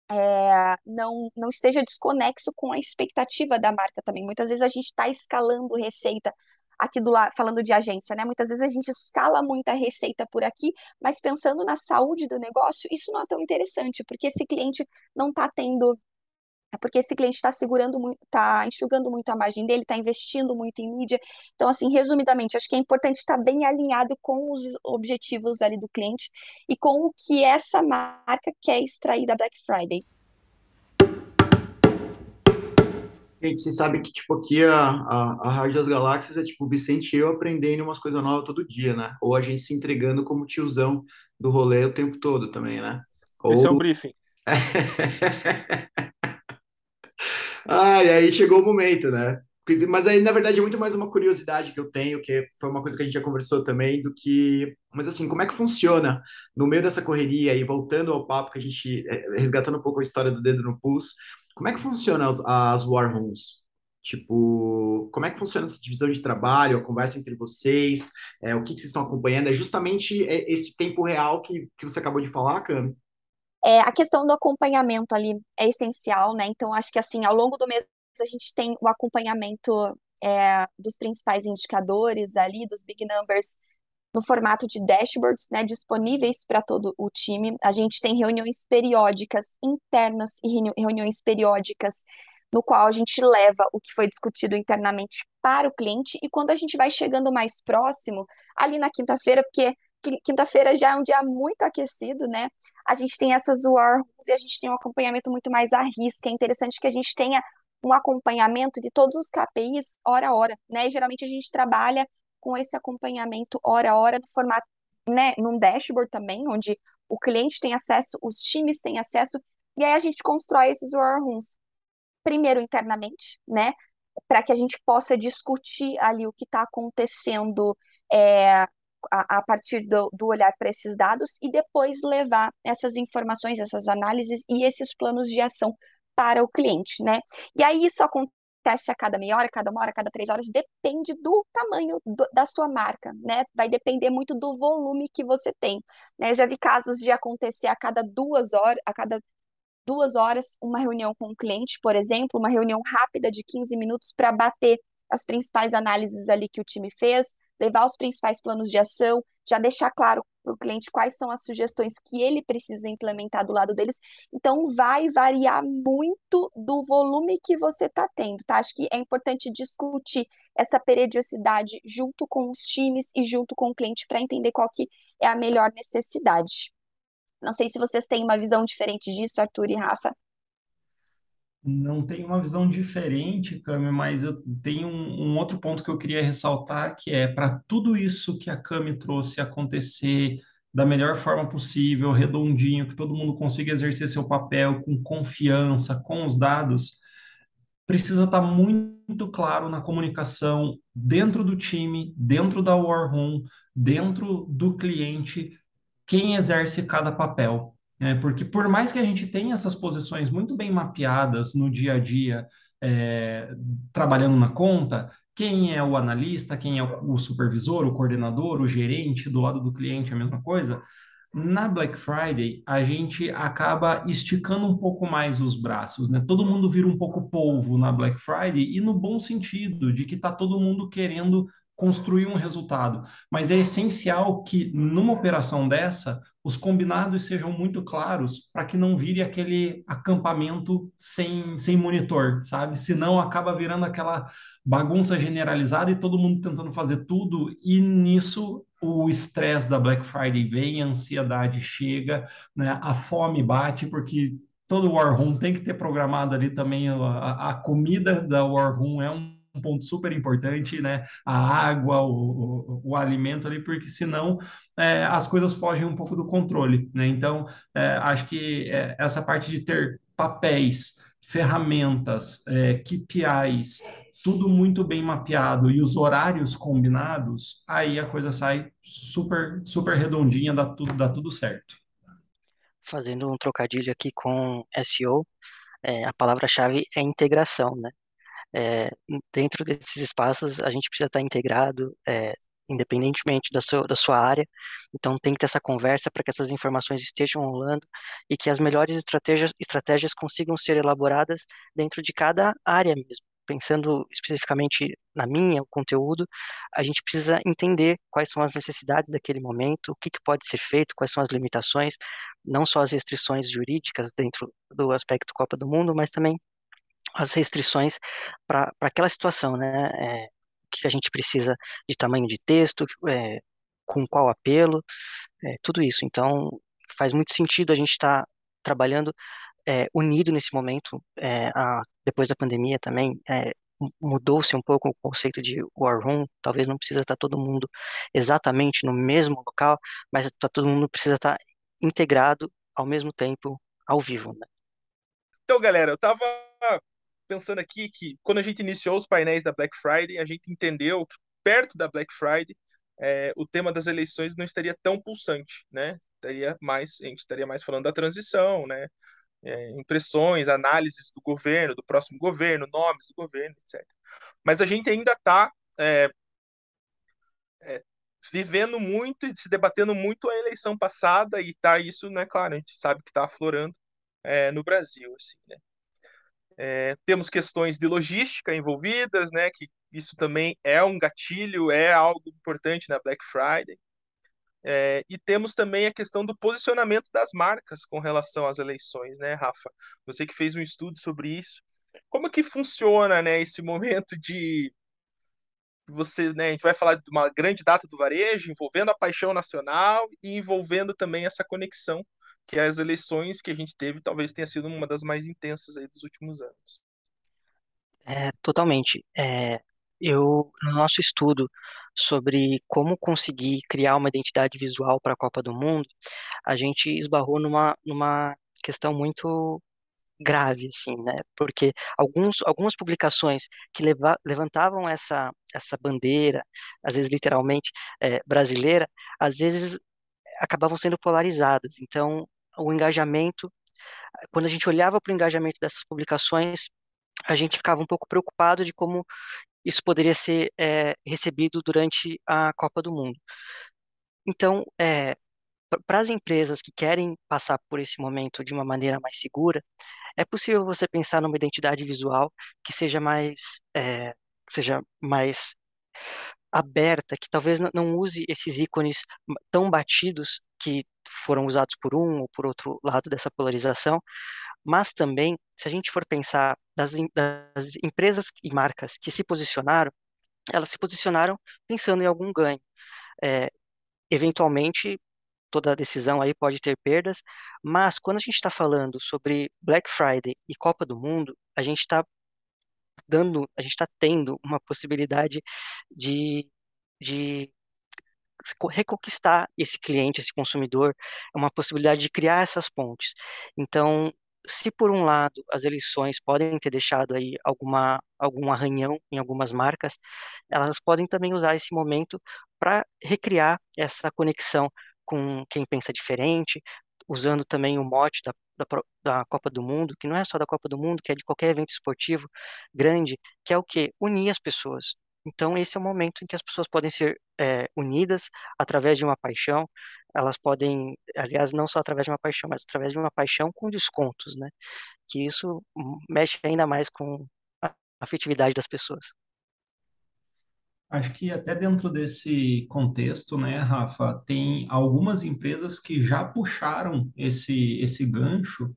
é, não, não esteja desconexo com a expectativa da marca também. Muitas vezes a gente está escalando receita aqui do lado, falando de agência, né? Muitas vezes a gente escala muita receita por aqui, mas pensando na saúde do negócio, isso não é tão interessante, porque esse cliente não está tendo é porque esse cliente está segurando muito, está enxugando muito a margem dele, está investindo muito em mídia. Então, assim, resumidamente, acho que é importante estar bem alinhado com os objetivos ali do cliente e com o que essa marca quer extrair da Black Friday. Gente, você sabe que, tipo, aqui a, a, a Rádio das Galáxias é tipo o Vicente e eu aprendendo umas coisas novas todo dia, né? Ou a gente se entregando como tiozão do rolê o tempo todo também, né? Ou... Esse é o briefing. Ah, e aí chegou o momento, né? Mas aí, na verdade, é muito mais uma curiosidade que eu tenho, que foi uma coisa que a gente já conversou também, do que. Mas assim, como é que funciona no meio dessa correria e voltando ao papo que a gente. É, resgatando um pouco a história do dedo no pulso, como é que funciona as, as War Rooms? Tipo, como é que funciona essa divisão de trabalho, a conversa entre vocês, é, o que, que vocês estão acompanhando? É justamente é, esse tempo real que, que você acabou de falar, Cami? É, a questão do acompanhamento ali é essencial, né? Então, acho que assim, ao longo do mês a gente tem o acompanhamento é, dos principais indicadores ali, dos big numbers, no formato de dashboards, né, disponíveis para todo o time. A gente tem reuniões periódicas internas e reuniões periódicas no qual a gente leva o que foi discutido internamente para o cliente e quando a gente vai chegando mais próximo, ali na quinta-feira, porque quinta-feira já é um dia muito aquecido, né? A gente tem essas war e a gente tem um acompanhamento muito mais à risca. É interessante que a gente tenha um acompanhamento de todos os KPIs hora a hora, né? E geralmente a gente trabalha com esse acompanhamento hora a hora no formato, né, num dashboard também, onde o cliente tem acesso, os times têm acesso, e aí a gente constrói esses war rooms primeiro internamente, né, para que a gente possa discutir ali o que está acontecendo é, a, a, partir do, do olhar para esses dados e depois levar essas informações, essas análises e esses planos de ação para o cliente, né? E aí isso acontece a cada meia hora, cada uma hora, cada três horas, depende do tamanho do, da sua marca, né? Vai depender muito do volume que você tem. Né? Já vi casos de acontecer a cada duas horas, a cada duas horas, uma reunião com o cliente, por exemplo, uma reunião rápida de 15 minutos para bater as principais análises ali que o time fez, levar os principais planos de ação, já deixar claro para o cliente quais são as sugestões que ele precisa implementar do lado deles. Então, vai variar muito do volume que você está tendo, tá? Acho que é importante discutir essa periodicidade junto com os times e junto com o cliente para entender qual que é a melhor necessidade. Não sei se vocês têm uma visão diferente disso, Arthur e Rafa. Não tenho uma visão diferente, Cami, mas eu tenho um, um outro ponto que eu queria ressaltar, que é para tudo isso que a Cami trouxe acontecer da melhor forma possível, redondinho, que todo mundo consiga exercer seu papel com confiança, com os dados, precisa estar tá muito claro na comunicação dentro do time, dentro da War Room, dentro do cliente, quem exerce cada papel. É, porque por mais que a gente tenha essas posições muito bem mapeadas no dia a dia, é, trabalhando na conta, quem é o analista, quem é o supervisor, o coordenador, o gerente, do lado do cliente, a mesma coisa. Na Black Friday, a gente acaba esticando um pouco mais os braços, né? Todo mundo vira um pouco polvo na Black Friday e no bom sentido, de que está todo mundo querendo construir um resultado. Mas é essencial que, numa operação dessa, os combinados sejam muito claros para que não vire aquele acampamento sem, sem monitor, sabe? Senão acaba virando aquela bagunça generalizada e todo mundo tentando fazer tudo, e nisso o estresse da Black Friday vem, a ansiedade chega, né? a fome bate, porque todo War Room tem que ter programado ali também a, a comida da War Room é um um ponto super importante, né? A água, o, o, o alimento ali, porque senão é, as coisas fogem um pouco do controle, né? Então, é, acho que é, essa parte de ter papéis, ferramentas, é, KPIs, tudo muito bem mapeado e os horários combinados, aí a coisa sai super, super redondinha, dá tudo, dá tudo certo. Fazendo um trocadilho aqui com SEO, é, a palavra-chave é integração, né? É, dentro desses espaços a gente precisa estar integrado, é, independentemente da sua, da sua área. Então tem que ter essa conversa para que essas informações estejam rolando e que as melhores estratégias, estratégias consigam ser elaboradas dentro de cada área mesmo. Pensando especificamente na minha, o conteúdo, a gente precisa entender quais são as necessidades daquele momento, o que, que pode ser feito, quais são as limitações, não só as restrições jurídicas dentro do aspecto Copa do Mundo, mas também as restrições para aquela situação, né? É, o que a gente precisa de tamanho de texto, é, com qual apelo, é, tudo isso. Então, faz muito sentido a gente estar tá trabalhando é, unido nesse momento. É, a, depois da pandemia também, é, mudou-se um pouco o conceito de war room. Talvez não precisa estar tá todo mundo exatamente no mesmo local, mas tá, todo mundo precisa estar integrado ao mesmo tempo, ao vivo. Né? Então, galera, eu estava pensando aqui que quando a gente iniciou os painéis da Black Friday, a gente entendeu que perto da Black Friday é, o tema das eleições não estaria tão pulsante, né? Estaria mais, a gente estaria mais falando da transição, né? É, impressões, análises do governo, do próximo governo, nomes do governo, etc. Mas a gente ainda está é, é, vivendo muito e se debatendo muito a eleição passada e tá isso, né? Claro, a gente sabe que está aflorando é, no Brasil, assim, né? É, temos questões de logística envolvidas, né? Que isso também é um gatilho, é algo importante na Black Friday. É, e temos também a questão do posicionamento das marcas com relação às eleições, né, Rafa? Você que fez um estudo sobre isso. Como que funciona, né, esse momento de você, né, a gente vai falar de uma grande data do varejo, envolvendo a paixão nacional e envolvendo também essa conexão que as eleições que a gente teve talvez tenha sido uma das mais intensas aí dos últimos anos. É, totalmente. É, eu, no nosso estudo sobre como conseguir criar uma identidade visual para a Copa do Mundo, a gente esbarrou numa, numa questão muito grave, assim, né? Porque alguns, algumas publicações que leva, levantavam essa, essa bandeira, às vezes literalmente é, brasileira, às vezes acabavam sendo polarizadas. Então, o engajamento, quando a gente olhava para o engajamento dessas publicações, a gente ficava um pouco preocupado de como isso poderia ser é, recebido durante a Copa do Mundo. Então, é, para as empresas que querem passar por esse momento de uma maneira mais segura, é possível você pensar numa identidade visual que seja mais, é, seja mais aberta, que talvez não- use esses ícones tão batidos que foram usados por um ou por outro lado dessa polarização, mas também, se a gente for pensar das, das empresas e marcas que se posicionaram, elas se posicionaram pensando em algum ganho. É, eventualmente, toda decisão aí pode ter perdas, mas quando a gente está falando sobre Black Friday e Copa do Mundo, a gente está dando, a gente está tendo uma possibilidade de, de reconquistar esse cliente, esse consumidor, é uma possibilidade de criar essas pontes. Então, se por um lado as eleições podem ter deixado aí alguma algum arranhão em algumas marcas, elas podem também usar esse momento para recriar essa conexão com quem pensa diferente, usando também o mote da, da, da Copa do Mundo, que não é só da Copa do Mundo, que é de qualquer evento esportivo grande, que é o quê? Unir as pessoas. Então, esse é o momento em que as pessoas podem ser é, unidas através de uma paixão. Elas podem, aliás, não só através de uma paixão, mas através de uma paixão com descontos, né? Que isso mexe ainda mais com a afetividade das pessoas. Acho que até dentro desse contexto, né, Rafa, tem algumas empresas que já puxaram esse, esse gancho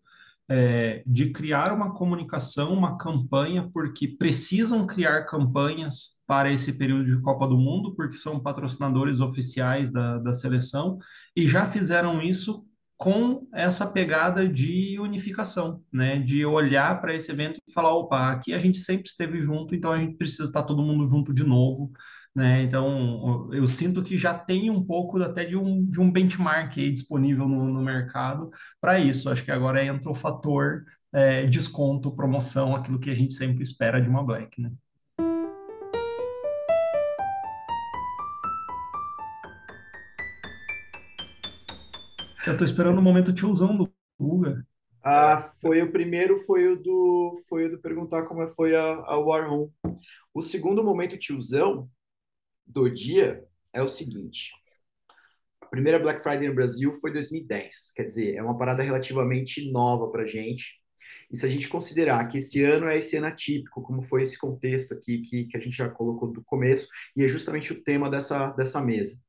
é, de criar uma comunicação, uma campanha, porque precisam criar campanhas para esse período de Copa do Mundo, porque são patrocinadores oficiais da, da seleção, e já fizeram isso com essa pegada de unificação, né? De olhar para esse evento e falar, opa, aqui a gente sempre esteve junto, então a gente precisa estar todo mundo junto de novo, né? Então eu sinto que já tem um pouco até de um, de um benchmark disponível no, no mercado para isso. Acho que agora entra o fator é, desconto, promoção, aquilo que a gente sempre espera de uma Black, né? Eu tô esperando o momento tiozão do Guga. Ah, foi o primeiro, foi o do, foi o do perguntar como foi a, a War Room. O segundo momento tiozão do dia é o seguinte. A primeira Black Friday no Brasil foi 2010, quer dizer, é uma parada relativamente nova pra gente. E se a gente considerar que esse ano é esse ano atípico, como foi esse contexto aqui que, que a gente já colocou do começo, e é justamente o tema dessa, dessa mesa.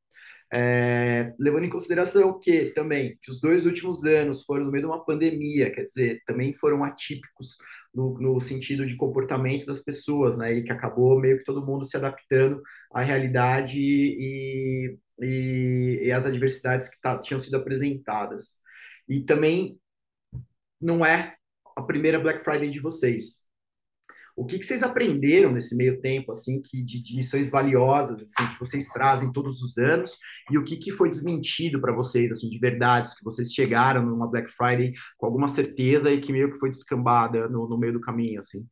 É, levando em consideração que também que os dois últimos anos foram no meio de uma pandemia, quer dizer, também foram atípicos no, no sentido de comportamento das pessoas, né? E que acabou meio que todo mundo se adaptando à realidade e, e, e às adversidades que tá, tinham sido apresentadas. E também não é a primeira Black Friday de vocês. O que, que vocês aprenderam nesse meio tempo, assim, que de, de lições valiosas, assim, que vocês trazem todos os anos, e o que, que foi desmentido para vocês, assim, de verdades, que vocês chegaram numa Black Friday com alguma certeza e que meio que foi descambada no, no meio do caminho, assim?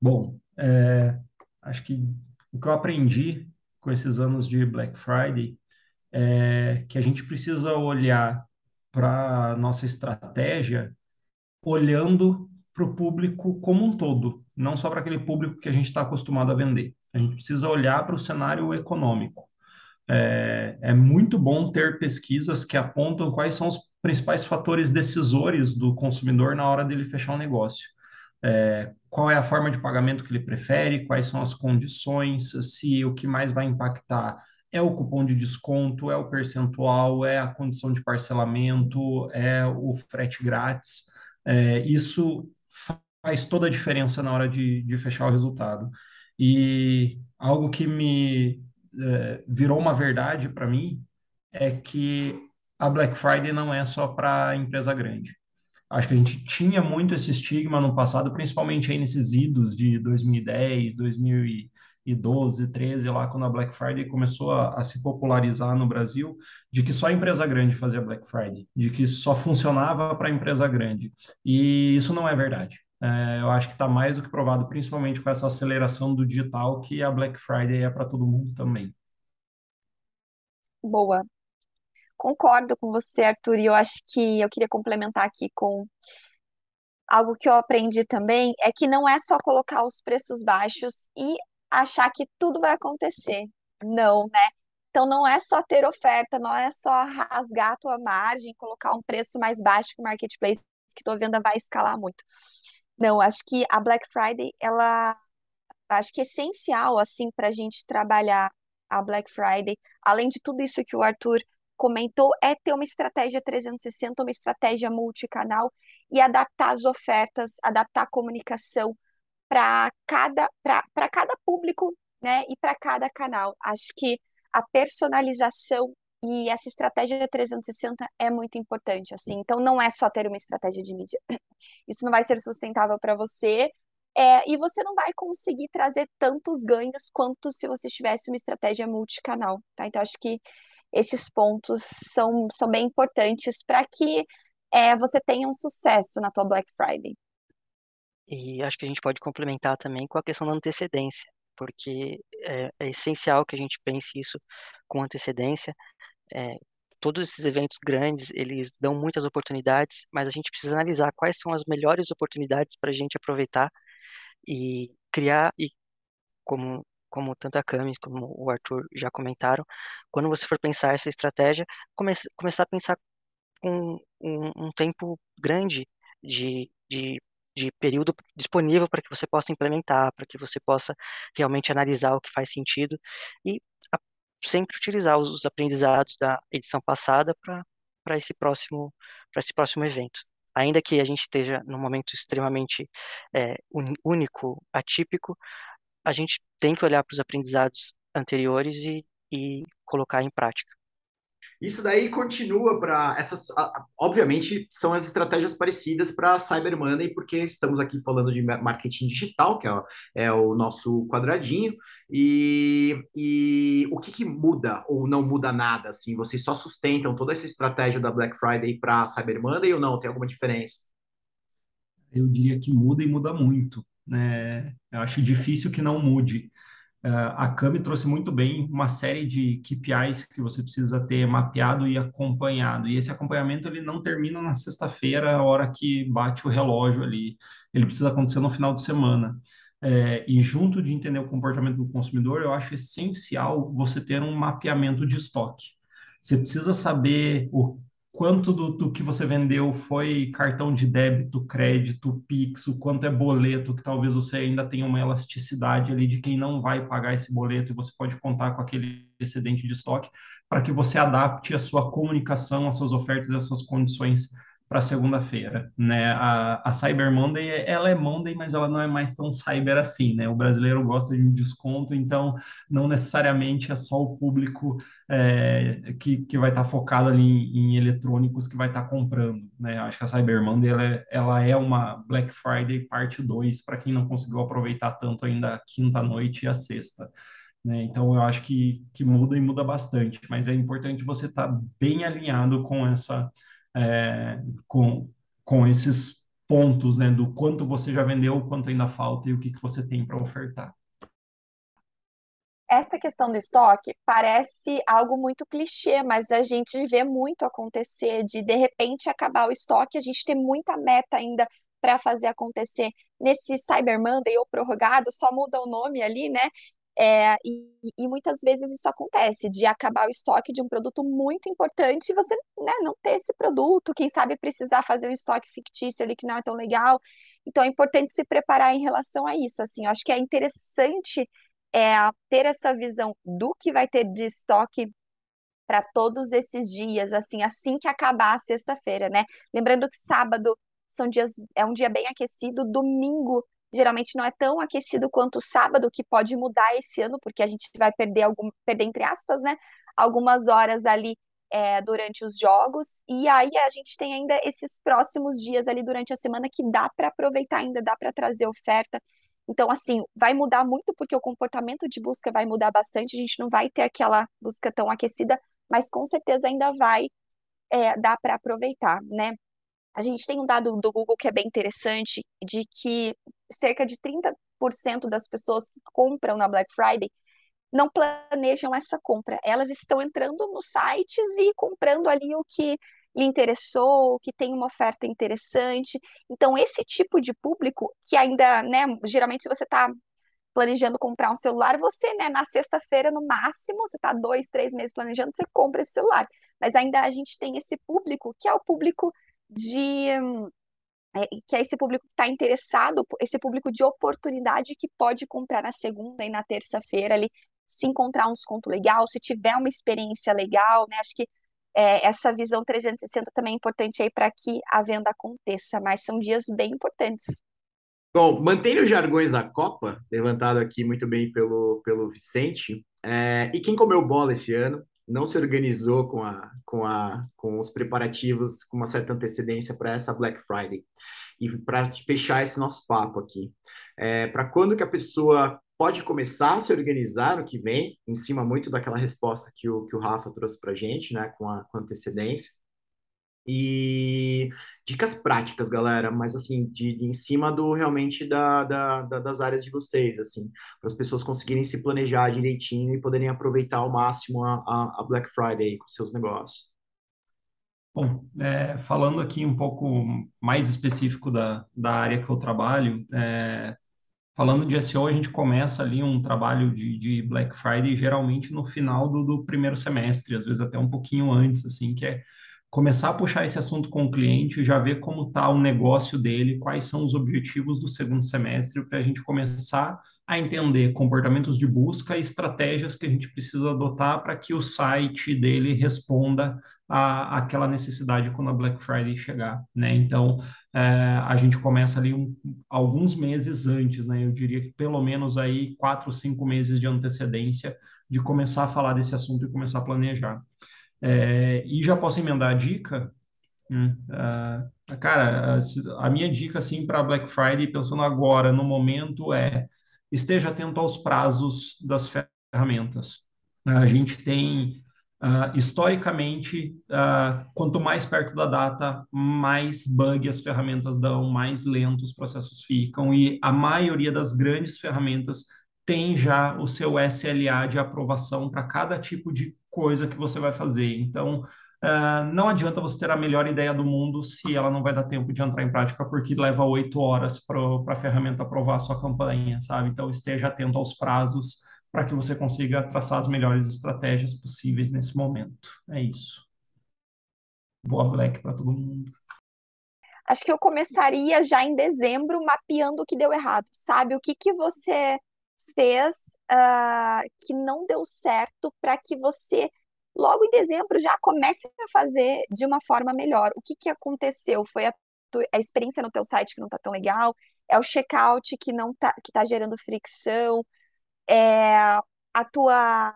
Bom, é, acho que o que eu aprendi com esses anos de Black Friday é que a gente precisa olhar para nossa estratégia olhando para o público como um todo, não só para aquele público que a gente está acostumado a vender. A gente precisa olhar para o cenário econômico. É, é muito bom ter pesquisas que apontam quais são os principais fatores decisores do consumidor na hora dele fechar um negócio. É, qual é a forma de pagamento que ele prefere, quais são as condições, se o que mais vai impactar é o cupom de desconto, é o percentual, é a condição de parcelamento, é o frete grátis. É, isso faz toda a diferença na hora de, de fechar o resultado. E algo que me é, virou uma verdade para mim é que a Black Friday não é só para empresa grande. acho que a gente tinha muito esse estigma no passado, principalmente aí nesses idos de 2010, 2012, 13, lá quando a Black Friday começou a, a, se popularizar no Brasil, de que só empresa grande fazia Black Friday, de que só funcionava para empresa grande. E isso não é verdade. É, eu acho que está mais do que provado, principalmente com essa aceleração do digital, que a Black Friday é para todo mundo também. Boa. Concordo com você, Arthur, e eu acho que eu queria complementar aqui com algo que eu aprendi também, é que não é só colocar os preços baixos e achar que tudo vai acontecer. Não, né? Então não é só ter oferta, não é só rasgar a tua margem, colocar um preço mais baixo que o marketplace, que tua venda vai escalar muito. Não, acho que a Black Friday, ela acho que é essencial assim para a gente trabalhar a Black Friday, além de tudo isso que o Arthur comentou, é ter uma estratégia 360, uma estratégia multicanal e adaptar as ofertas, adaptar a comunicação para cada, cada público né, e para cada canal. Acho que a personalização e essa estratégia 360 é muito importante, assim. Então não é só ter uma estratégia de mídia. Isso não vai ser sustentável para você. É, e você não vai conseguir trazer tantos ganhos quanto se você tivesse uma estratégia multicanal, tá? Então acho que esses pontos são, são bem importantes para que é, você tenha um sucesso na tua Black Friday. E acho que a gente pode complementar também com a questão da antecedência, porque é, é essencial que a gente pense isso com antecedência. É, todos esses eventos grandes, eles dão muitas oportunidades, mas a gente precisa analisar quais são as melhores oportunidades para a gente aproveitar e criar, e como como tanto a Camis como o Arthur já comentaram, quando você for pensar essa estratégia, comece, começar a pensar com um, um tempo grande de, de, de período disponível para que você possa implementar, para que você possa realmente analisar o que faz sentido e a, sempre utilizar os, os aprendizados da edição passada para esse próximo para esse próximo evento ainda que a gente esteja num momento extremamente é, único, atípico, a gente tem que olhar para os aprendizados anteriores e, e colocar em prática. Isso daí continua para essas, obviamente, são as estratégias parecidas para Cyber Monday, porque estamos aqui falando de marketing digital, que é, é o nosso quadradinho, e, e o que, que, muda ou não muda nada? Assim, vocês só sustentam toda essa estratégia da Black Friday para Cyber Monday ou não? Tem alguma diferença? Eu diria que muda e muda muito né? Eu acho difícil que não mude. Uh, a Cami trouxe muito bem uma série de KPIs que você precisa ter mapeado e acompanhado. E esse acompanhamento ele não termina na sexta-feira, a hora que bate o relógio ali. Ele precisa acontecer no final de semana. É, e junto de entender o comportamento do consumidor, eu acho essencial você ter um mapeamento de estoque. Você precisa saber o quanto do, do, que você vendeu foi cartão de débito, crédito, Pix, o quanto é boleto, que talvez você ainda tenha uma elasticidade ali de quem não vai pagar esse boleto e você pode contar com aquele excedente de estoque para que você adapte a sua comunicação, as suas ofertas e as suas condições para segunda-feira, né? A, a Cyber Monday, ela é Monday, mas ela não é mais tão cyber assim, né? O brasileiro gosta de um desconto, então não necessariamente é só o público é, que, que vai estar tá focado ali em, em, eletrônicos que vai estar tá comprando, né? Acho que a Cyber Monday, ela é, ela é uma Black Friday parte 2, para quem não conseguiu aproveitar tanto ainda a quinta-noite e a sexta. Né? Então, eu acho que, que muda e muda bastante, mas é importante você estar tá bem alinhado com essa é, com, com esses pontos, né, do quanto você já vendeu, o quanto ainda falta e o que, que você tem para ofertar. Essa questão do estoque parece algo muito clichê, mas a gente vê muito acontecer de de repente acabar o estoque, a gente ter muita meta ainda para fazer acontecer. Nesse Cyber Monday ou prorrogado, só muda o nome ali, né? É, e, e, muitas vezes isso acontece, de acabar o estoque de um produto muito importante e você né, não ter esse produto, quem sabe precisar fazer um estoque fictício ali que não é tão legal. Então é importante se preparar em relação a isso. Assim, eu acho que é interessante é, ter essa visão do que vai ter de estoque para todos esses dias, assim, assim que acabar a sexta-feira, né? Lembrando que sábado são dias, é um dia bem aquecido, domingo geralmente não é tão aquecido quanto o sábado, que pode mudar esse ano, porque a gente vai perder algum, perder entre aspas, né, algumas horas ali é, durante os jogos. E aí a gente tem ainda esses próximos dias ali durante a semana que dá para aproveitar ainda, dá para trazer oferta. Então, assim, vai mudar muito porque o comportamento de busca vai mudar bastante. A gente não vai ter aquela busca tão aquecida, mas com certeza ainda vai é, dar para aproveitar, né? A gente tem um dado do Google que é bem interessante, de que cerca de 30% das pessoas que compram na Black Friday não planejam essa compra. Elas estão entrando nos sites e comprando ali o que lhe interessou, que tem uma oferta interessante. Então, esse tipo de público, que ainda, né, geralmente se você está planejando comprar um celular, você, né, na sexta-feira, no máximo, você está dois, três meses planejando, você compra esse celular. Mas ainda a gente tem esse público, que é o público de. É, que é esse público que está interessado, esse público de oportunidade que pode comprar na segunda e na terça-feira ali, se encontrar um desconto legal, se tiver uma experiência legal, né? Acho que é, essa visão 360 também é importante aí para que a venda aconteça, mas são dias bem importantes. Bom, mantendo os jargões da Copa, levantado aqui muito bem pelo, pelo Vicente, é, e quem comeu bola esse ano, não se organizou com, a, com, a, com os preparativos com uma certa antecedência para essa Black Friday. E para fechar esse nosso papo aqui, é, para quando que a pessoa pode começar a se organizar no que vem, em cima muito daquela resposta que o, que o Rafa trouxe para a gente, né, com, a, com antecedência. E dicas práticas, galera, mas assim, de, de em cima do realmente da, da, da, das áreas de vocês, assim, para as pessoas conseguirem se planejar direitinho e poderem aproveitar ao máximo a, a, a Black Friday com seus negócios. Bom, é, falando aqui um pouco mais específico da, da área que eu trabalho, é, Falando de SEO, a gente começa ali um trabalho de, de Black Friday geralmente no final do, do, primeiro semestre, às vezes até um pouquinho antes, assim, que é começar a puxar esse assunto com o cliente, já ver como está o negócio dele, quais são os objetivos do segundo semestre, para a gente começar a entender comportamentos de busca e estratégias que a gente precisa adotar para que o site dele responda a, aquela necessidade quando a Black Friday chegar, né? Então, é, a gente começa ali um, alguns meses antes, né? Eu diria que pelo menos aí quatro, cinco meses de antecedência de começar a falar desse assunto e começar a planejar. É, e já posso emendar a dica, né? Uh, cara, a, a, minha dica assim para Black Friday, pensando agora no momento, é esteja atento aos prazos das ferramentas. A gente tem Uh, historicamente, uh, quanto mais perto da data, mais bug as ferramentas dão, mais lentos os processos ficam, e a maioria das grandes ferramentas tem já o seu SLA de aprovação para cada tipo de coisa que você vai fazer. Então, uh, não adianta você ter a melhor ideia do mundo se ela não vai dar tempo de entrar em prática, porque leva oito horas para a ferramenta aprovar a sua campanha, sabe? Então, esteja atento aos prazos para que você consiga traçar as melhores estratégias possíveis nesse momento. É isso. Boa Black para todo mundo. Acho que eu começaria já em dezembro mapeando o que deu errado, sabe? O que que você fez uh, que não deu certo para que você logo em dezembro já comece a fazer de uma forma melhor. O que que aconteceu? Foi a, a experiência no teu site que não está tão legal? É o checkout que não tá que tá gerando fricção? é, a tua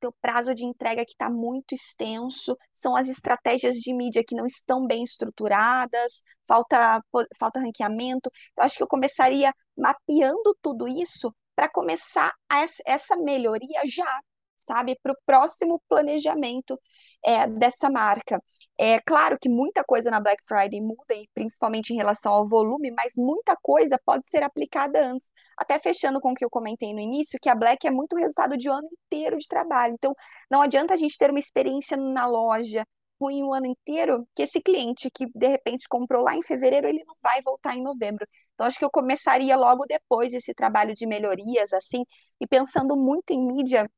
teu prazo de entrega que está muito extenso, são as estratégias de mídia que não estão bem estruturadas, falta, falta ranqueamento. Então, acho que eu começaria mapeando tudo isso para começar essa melhoria já, sabe, para o próximo planejamento é, dessa marca. É claro que muita coisa na Black Friday muda, principalmente em relação ao volume, mas muita coisa pode ser aplicada antes. Até fechando com o que eu comentei no início, que a Black é muito resultado de um ano inteiro de trabalho. Então, não adianta a gente ter uma experiência na loja ruim o ano inteiro, que esse cliente que de repente comprou lá em fevereiro, ele não vai voltar em novembro. Então, acho que eu começaria logo depois esse trabalho de melhorias, assim, e pensando muito em mídia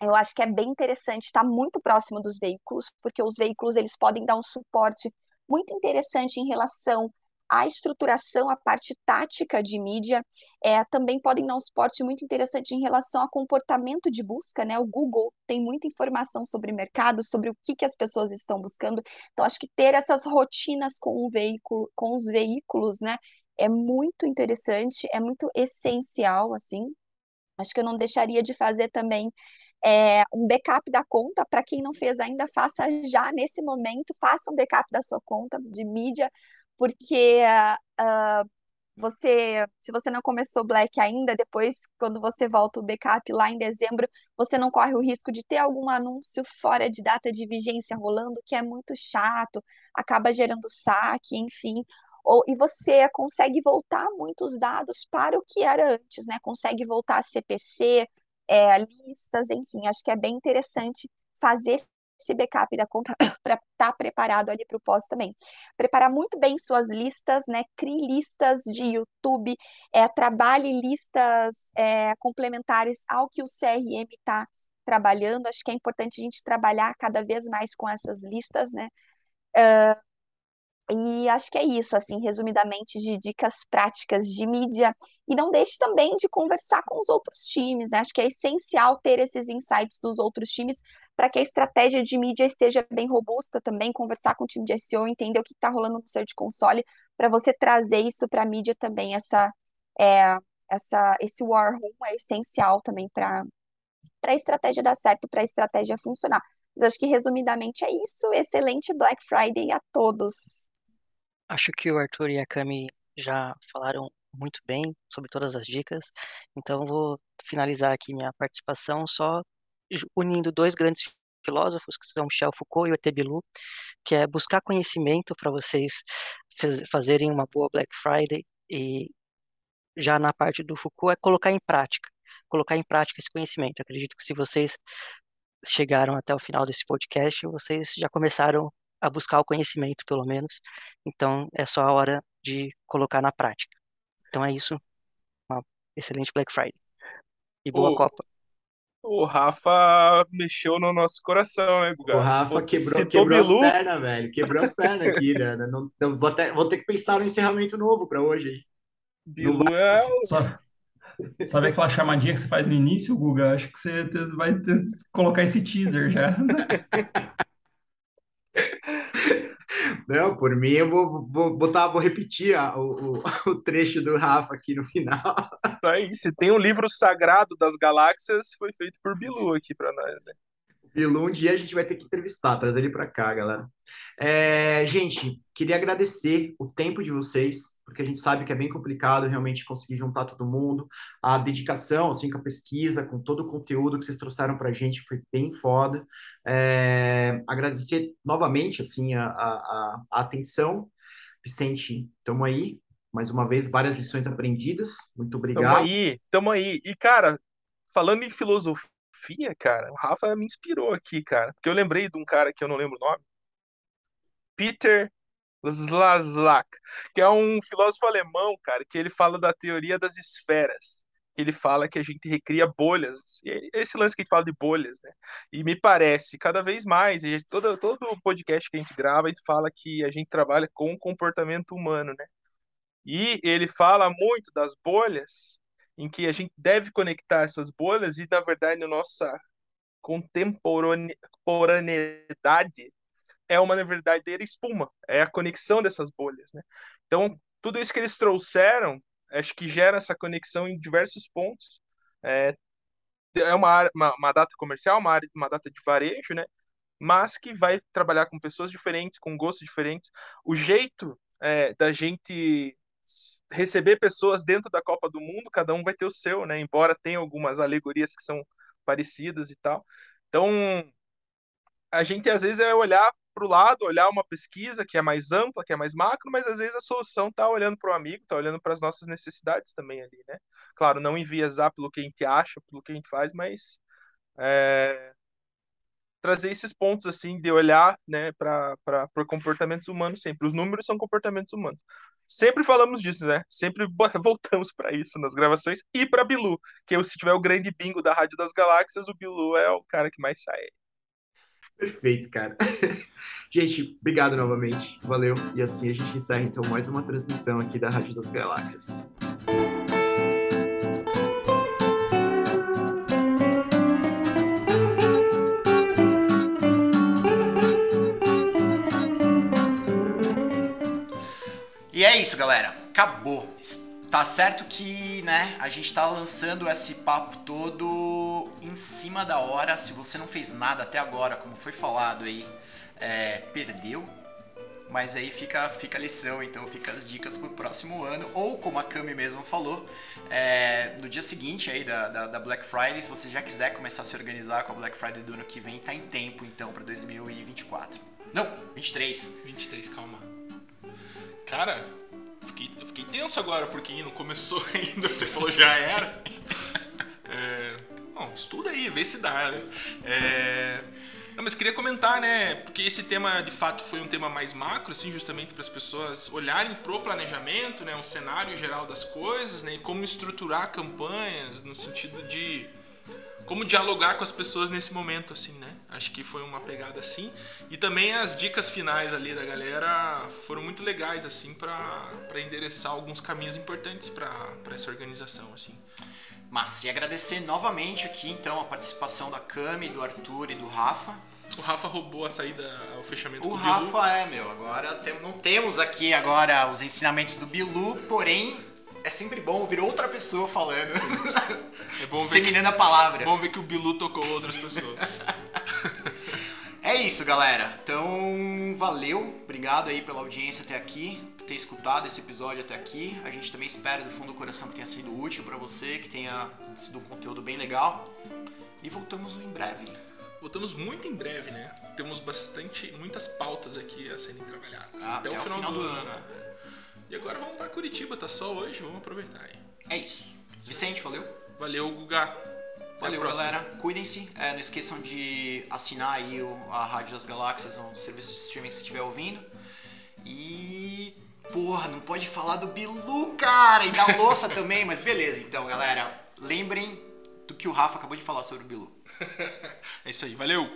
eu acho que é bem interessante estar muito próximo dos veículos, porque os veículos eles podem dar um suporte muito interessante em relação à estruturação, à parte tática de mídia, é, também podem dar um suporte muito interessante em relação ao comportamento de busca, né? O Google tem muita informação sobre mercado, sobre o que, que as pessoas estão buscando. Então, acho que ter essas rotinas com o veículo, com os veículos, né, é muito interessante, é muito essencial, assim. Acho que eu não deixaria de fazer também é, um backup da conta. Para quem não fez ainda, faça já nesse momento, faça um backup da sua conta de mídia, porque uh, você, se você não começou Black ainda, depois, quando você volta o backup lá em dezembro, você não corre o risco de ter algum anúncio fora de data de vigência rolando, que é muito chato, acaba gerando saque, enfim. Ou, e você consegue voltar muitos dados para o que era antes, né? Consegue voltar a CPC, é, listas, enfim, acho que é bem interessante fazer esse backup da conta para estar tá preparado ali para o pós também. Preparar muito bem suas listas, né? Crie listas de YouTube, é, trabalhe listas é, complementares ao que o CRM está trabalhando. Acho que é importante a gente trabalhar cada vez mais com essas listas, né? Uh, e acho que é isso, assim, resumidamente, de dicas práticas de mídia. E não deixe também de conversar com os outros times, né? Acho que é essencial ter esses insights dos outros times para que a estratégia de mídia esteja bem robusta também, conversar com o time de SEO, entender o que está rolando no Search Console, para você trazer isso para a mídia também, essa, é, essa, esse war room é essencial também para a estratégia dar certo, para a estratégia funcionar. Mas acho que resumidamente é isso. Excelente Black Friday a todos! Acho que o Arthur e a Cami já falaram muito bem sobre todas as dicas, então vou finalizar aqui minha participação só unindo dois grandes filósofos, que são Michel Foucault e o E.T. Que é buscar conhecimento para vocês fazerem uma boa Black Friday e já na parte do Foucault é colocar em prática, colocar em prática esse conhecimento. Acredito que se vocês chegaram até o final desse podcast, vocês já começaram a buscar o conhecimento, pelo menos. Então, é só a hora de colocar na prática. Então é isso. Uma excelente Black Friday. E boa O, Copa. o Rafa mexeu no nosso coração, né, O Guga? Rafa Pô, quebrou, citou quebrou as Bilu, pernas, velho. Quebrou as pernas aqui, né? Não, não- vou, ter, vou ter que pensar no encerramento novo para hoje. Bilu é o Sabe, sabe aquela chamadinha que você faz no início, Guga? Acho que você vai ter- colocar esse teaser já. Não, por mim, eu vou, vou botar, vou repetir a- o, o, trecho do Rafa aqui no final. Isso aí, se tem um livro sagrado das galáxias, foi feito por Bilu aqui pra nós, né? Bilu, um dia a gente vai ter que entrevistar, trazer ele para cá, galera. É, gente, queria agradecer o tempo de vocês, porque a gente sabe que é bem complicado realmente conseguir juntar todo mundo. A dedicação, assim, com a pesquisa, com todo o conteúdo que vocês trouxeram para a gente, foi bem foda. É, agradecer novamente, assim, a, a, a- atenção. Vicente, estamos aí. Mais uma vez, várias lições aprendidas. Muito Tamo obrigado. aí, tamo aí. E, cara, falando em filosofia, cara, o Rafa me inspirou aqui, cara. Porque eu lembrei de um cara que eu não lembro o nome. Peter Slazak, que é um filósofo alemão, cara, que ele fala da teoria das esferas. Ele fala que a gente recria bolhas. Esse lance que a gente fala de bolhas, né? E me parece, cada vez mais, e todo, todo podcast que a gente grava, a gente fala que a gente trabalha com o comportamento humano, né? E ele fala muito das bolhas, em que a gente deve conectar essas bolhas, e na verdade, nossa contemporaneidade é uma verdadeira espuma, é a conexão dessas bolhas, né? Então, tudo isso que eles trouxeram, acho que gera essa conexão em diversos pontos. É, é uma, uma, uma data comercial, uma área, uma data de varejo, né? Mas que vai trabalhar com pessoas diferentes, com gostos diferentes. O jeito é, da gente receber pessoas dentro da Copa do Mundo, cada um vai ter o seu, né? Embora tenha algumas alegorias que são parecidas e tal. Então, a gente às vezes é olhar para o lado, olhar uma pesquisa que é mais ampla, que é mais macro, mas às vezes a solução está olhando para o amigo, está olhando para as nossas necessidades também ali, né? Claro, não enviesar pelo que a gente acha, pelo que a gente faz, mas é, trazer esses pontos assim de olhar, né, para comportamentos humanos sempre. Os números são comportamentos humanos. Sempre falamos disso, né? Sempre voltamos para isso nas gravações e para Bilu, que se tiver o grande bingo da Rádio das Galáxias, o Bilu é o cara que mais sai. Perfeito, cara. Gente, obrigado novamente. Valeu. E assim a gente encerra então mais uma transmissão aqui da Rádio das Galáxias. É isso, galera. Acabou. Tá certo que, né, a gente tá lançando esse papo todo em cima da hora. Se você não fez nada até agora, como foi falado aí, é, perdeu. Mas aí fica, fica a lição, então fica as dicas pro próximo ano. Ou, como a Cami mesmo falou, é, no dia seguinte aí da, da, da Black Friday, se você já quiser começar a se organizar com a Black Friday do ano que vem, tá em tempo então pra 2024. Não, 23. 23, calma. Cara, fiquei, eu fiquei tenso agora, porque não começou ainda, você falou já era. É, bom, estuda aí, vê se dá, né? É, não, mas queria comentar, né? Porque esse tema, de fato, foi um tema mais macro, assim, justamente para as pessoas olharem pro planejamento, né? Um cenário geral das coisas, né? E como estruturar campanhas no sentido de como dialogar com as pessoas nesse momento, assim, né? Acho que foi uma pegada assim. E também as dicas finais ali da galera foram muito legais, assim, para endereçar alguns caminhos importantes para essa organização, assim. Mas e agradecer novamente aqui então a participação da Cami, do Arthur e do Rafa. O Rafa roubou a saída ao fechamento O do Rafa Bilu. é, meu, agora tem- não temos aqui agora os ensinamentos do Bilu, porém é sempre bom ouvir outra pessoa falando, É bom ver, que, a palavra. bom ver que o Bilu tocou outras pessoas. É isso, galera. Então, valeu. Obrigado aí pela audiência até aqui, por ter escutado esse episódio até aqui. A gente também espera do fundo do coração que tenha sido útil pra você, que tenha sido um conteúdo bem legal. E voltamos em breve. Voltamos muito em breve, né? Temos bastante, muitas pautas aqui a serem trabalhadas. Ah, até, o final, do, ano. né? E agora vamos para Curitiba, tá só hoje, vamos aproveitar aí. É isso. Vicente, valeu. Valeu, Guga. Valeu, galera. Cuidem-se. É, não esqueçam de assinar aí o- a Rádio das Galáxias, um serviço de streaming que você estiver ouvindo. E. Porra, não pode falar do Bilu, cara! E da louça também, mas beleza, então, galera. Lembrem do que o Rafa acabou de falar sobre o Bilu. É isso aí, valeu!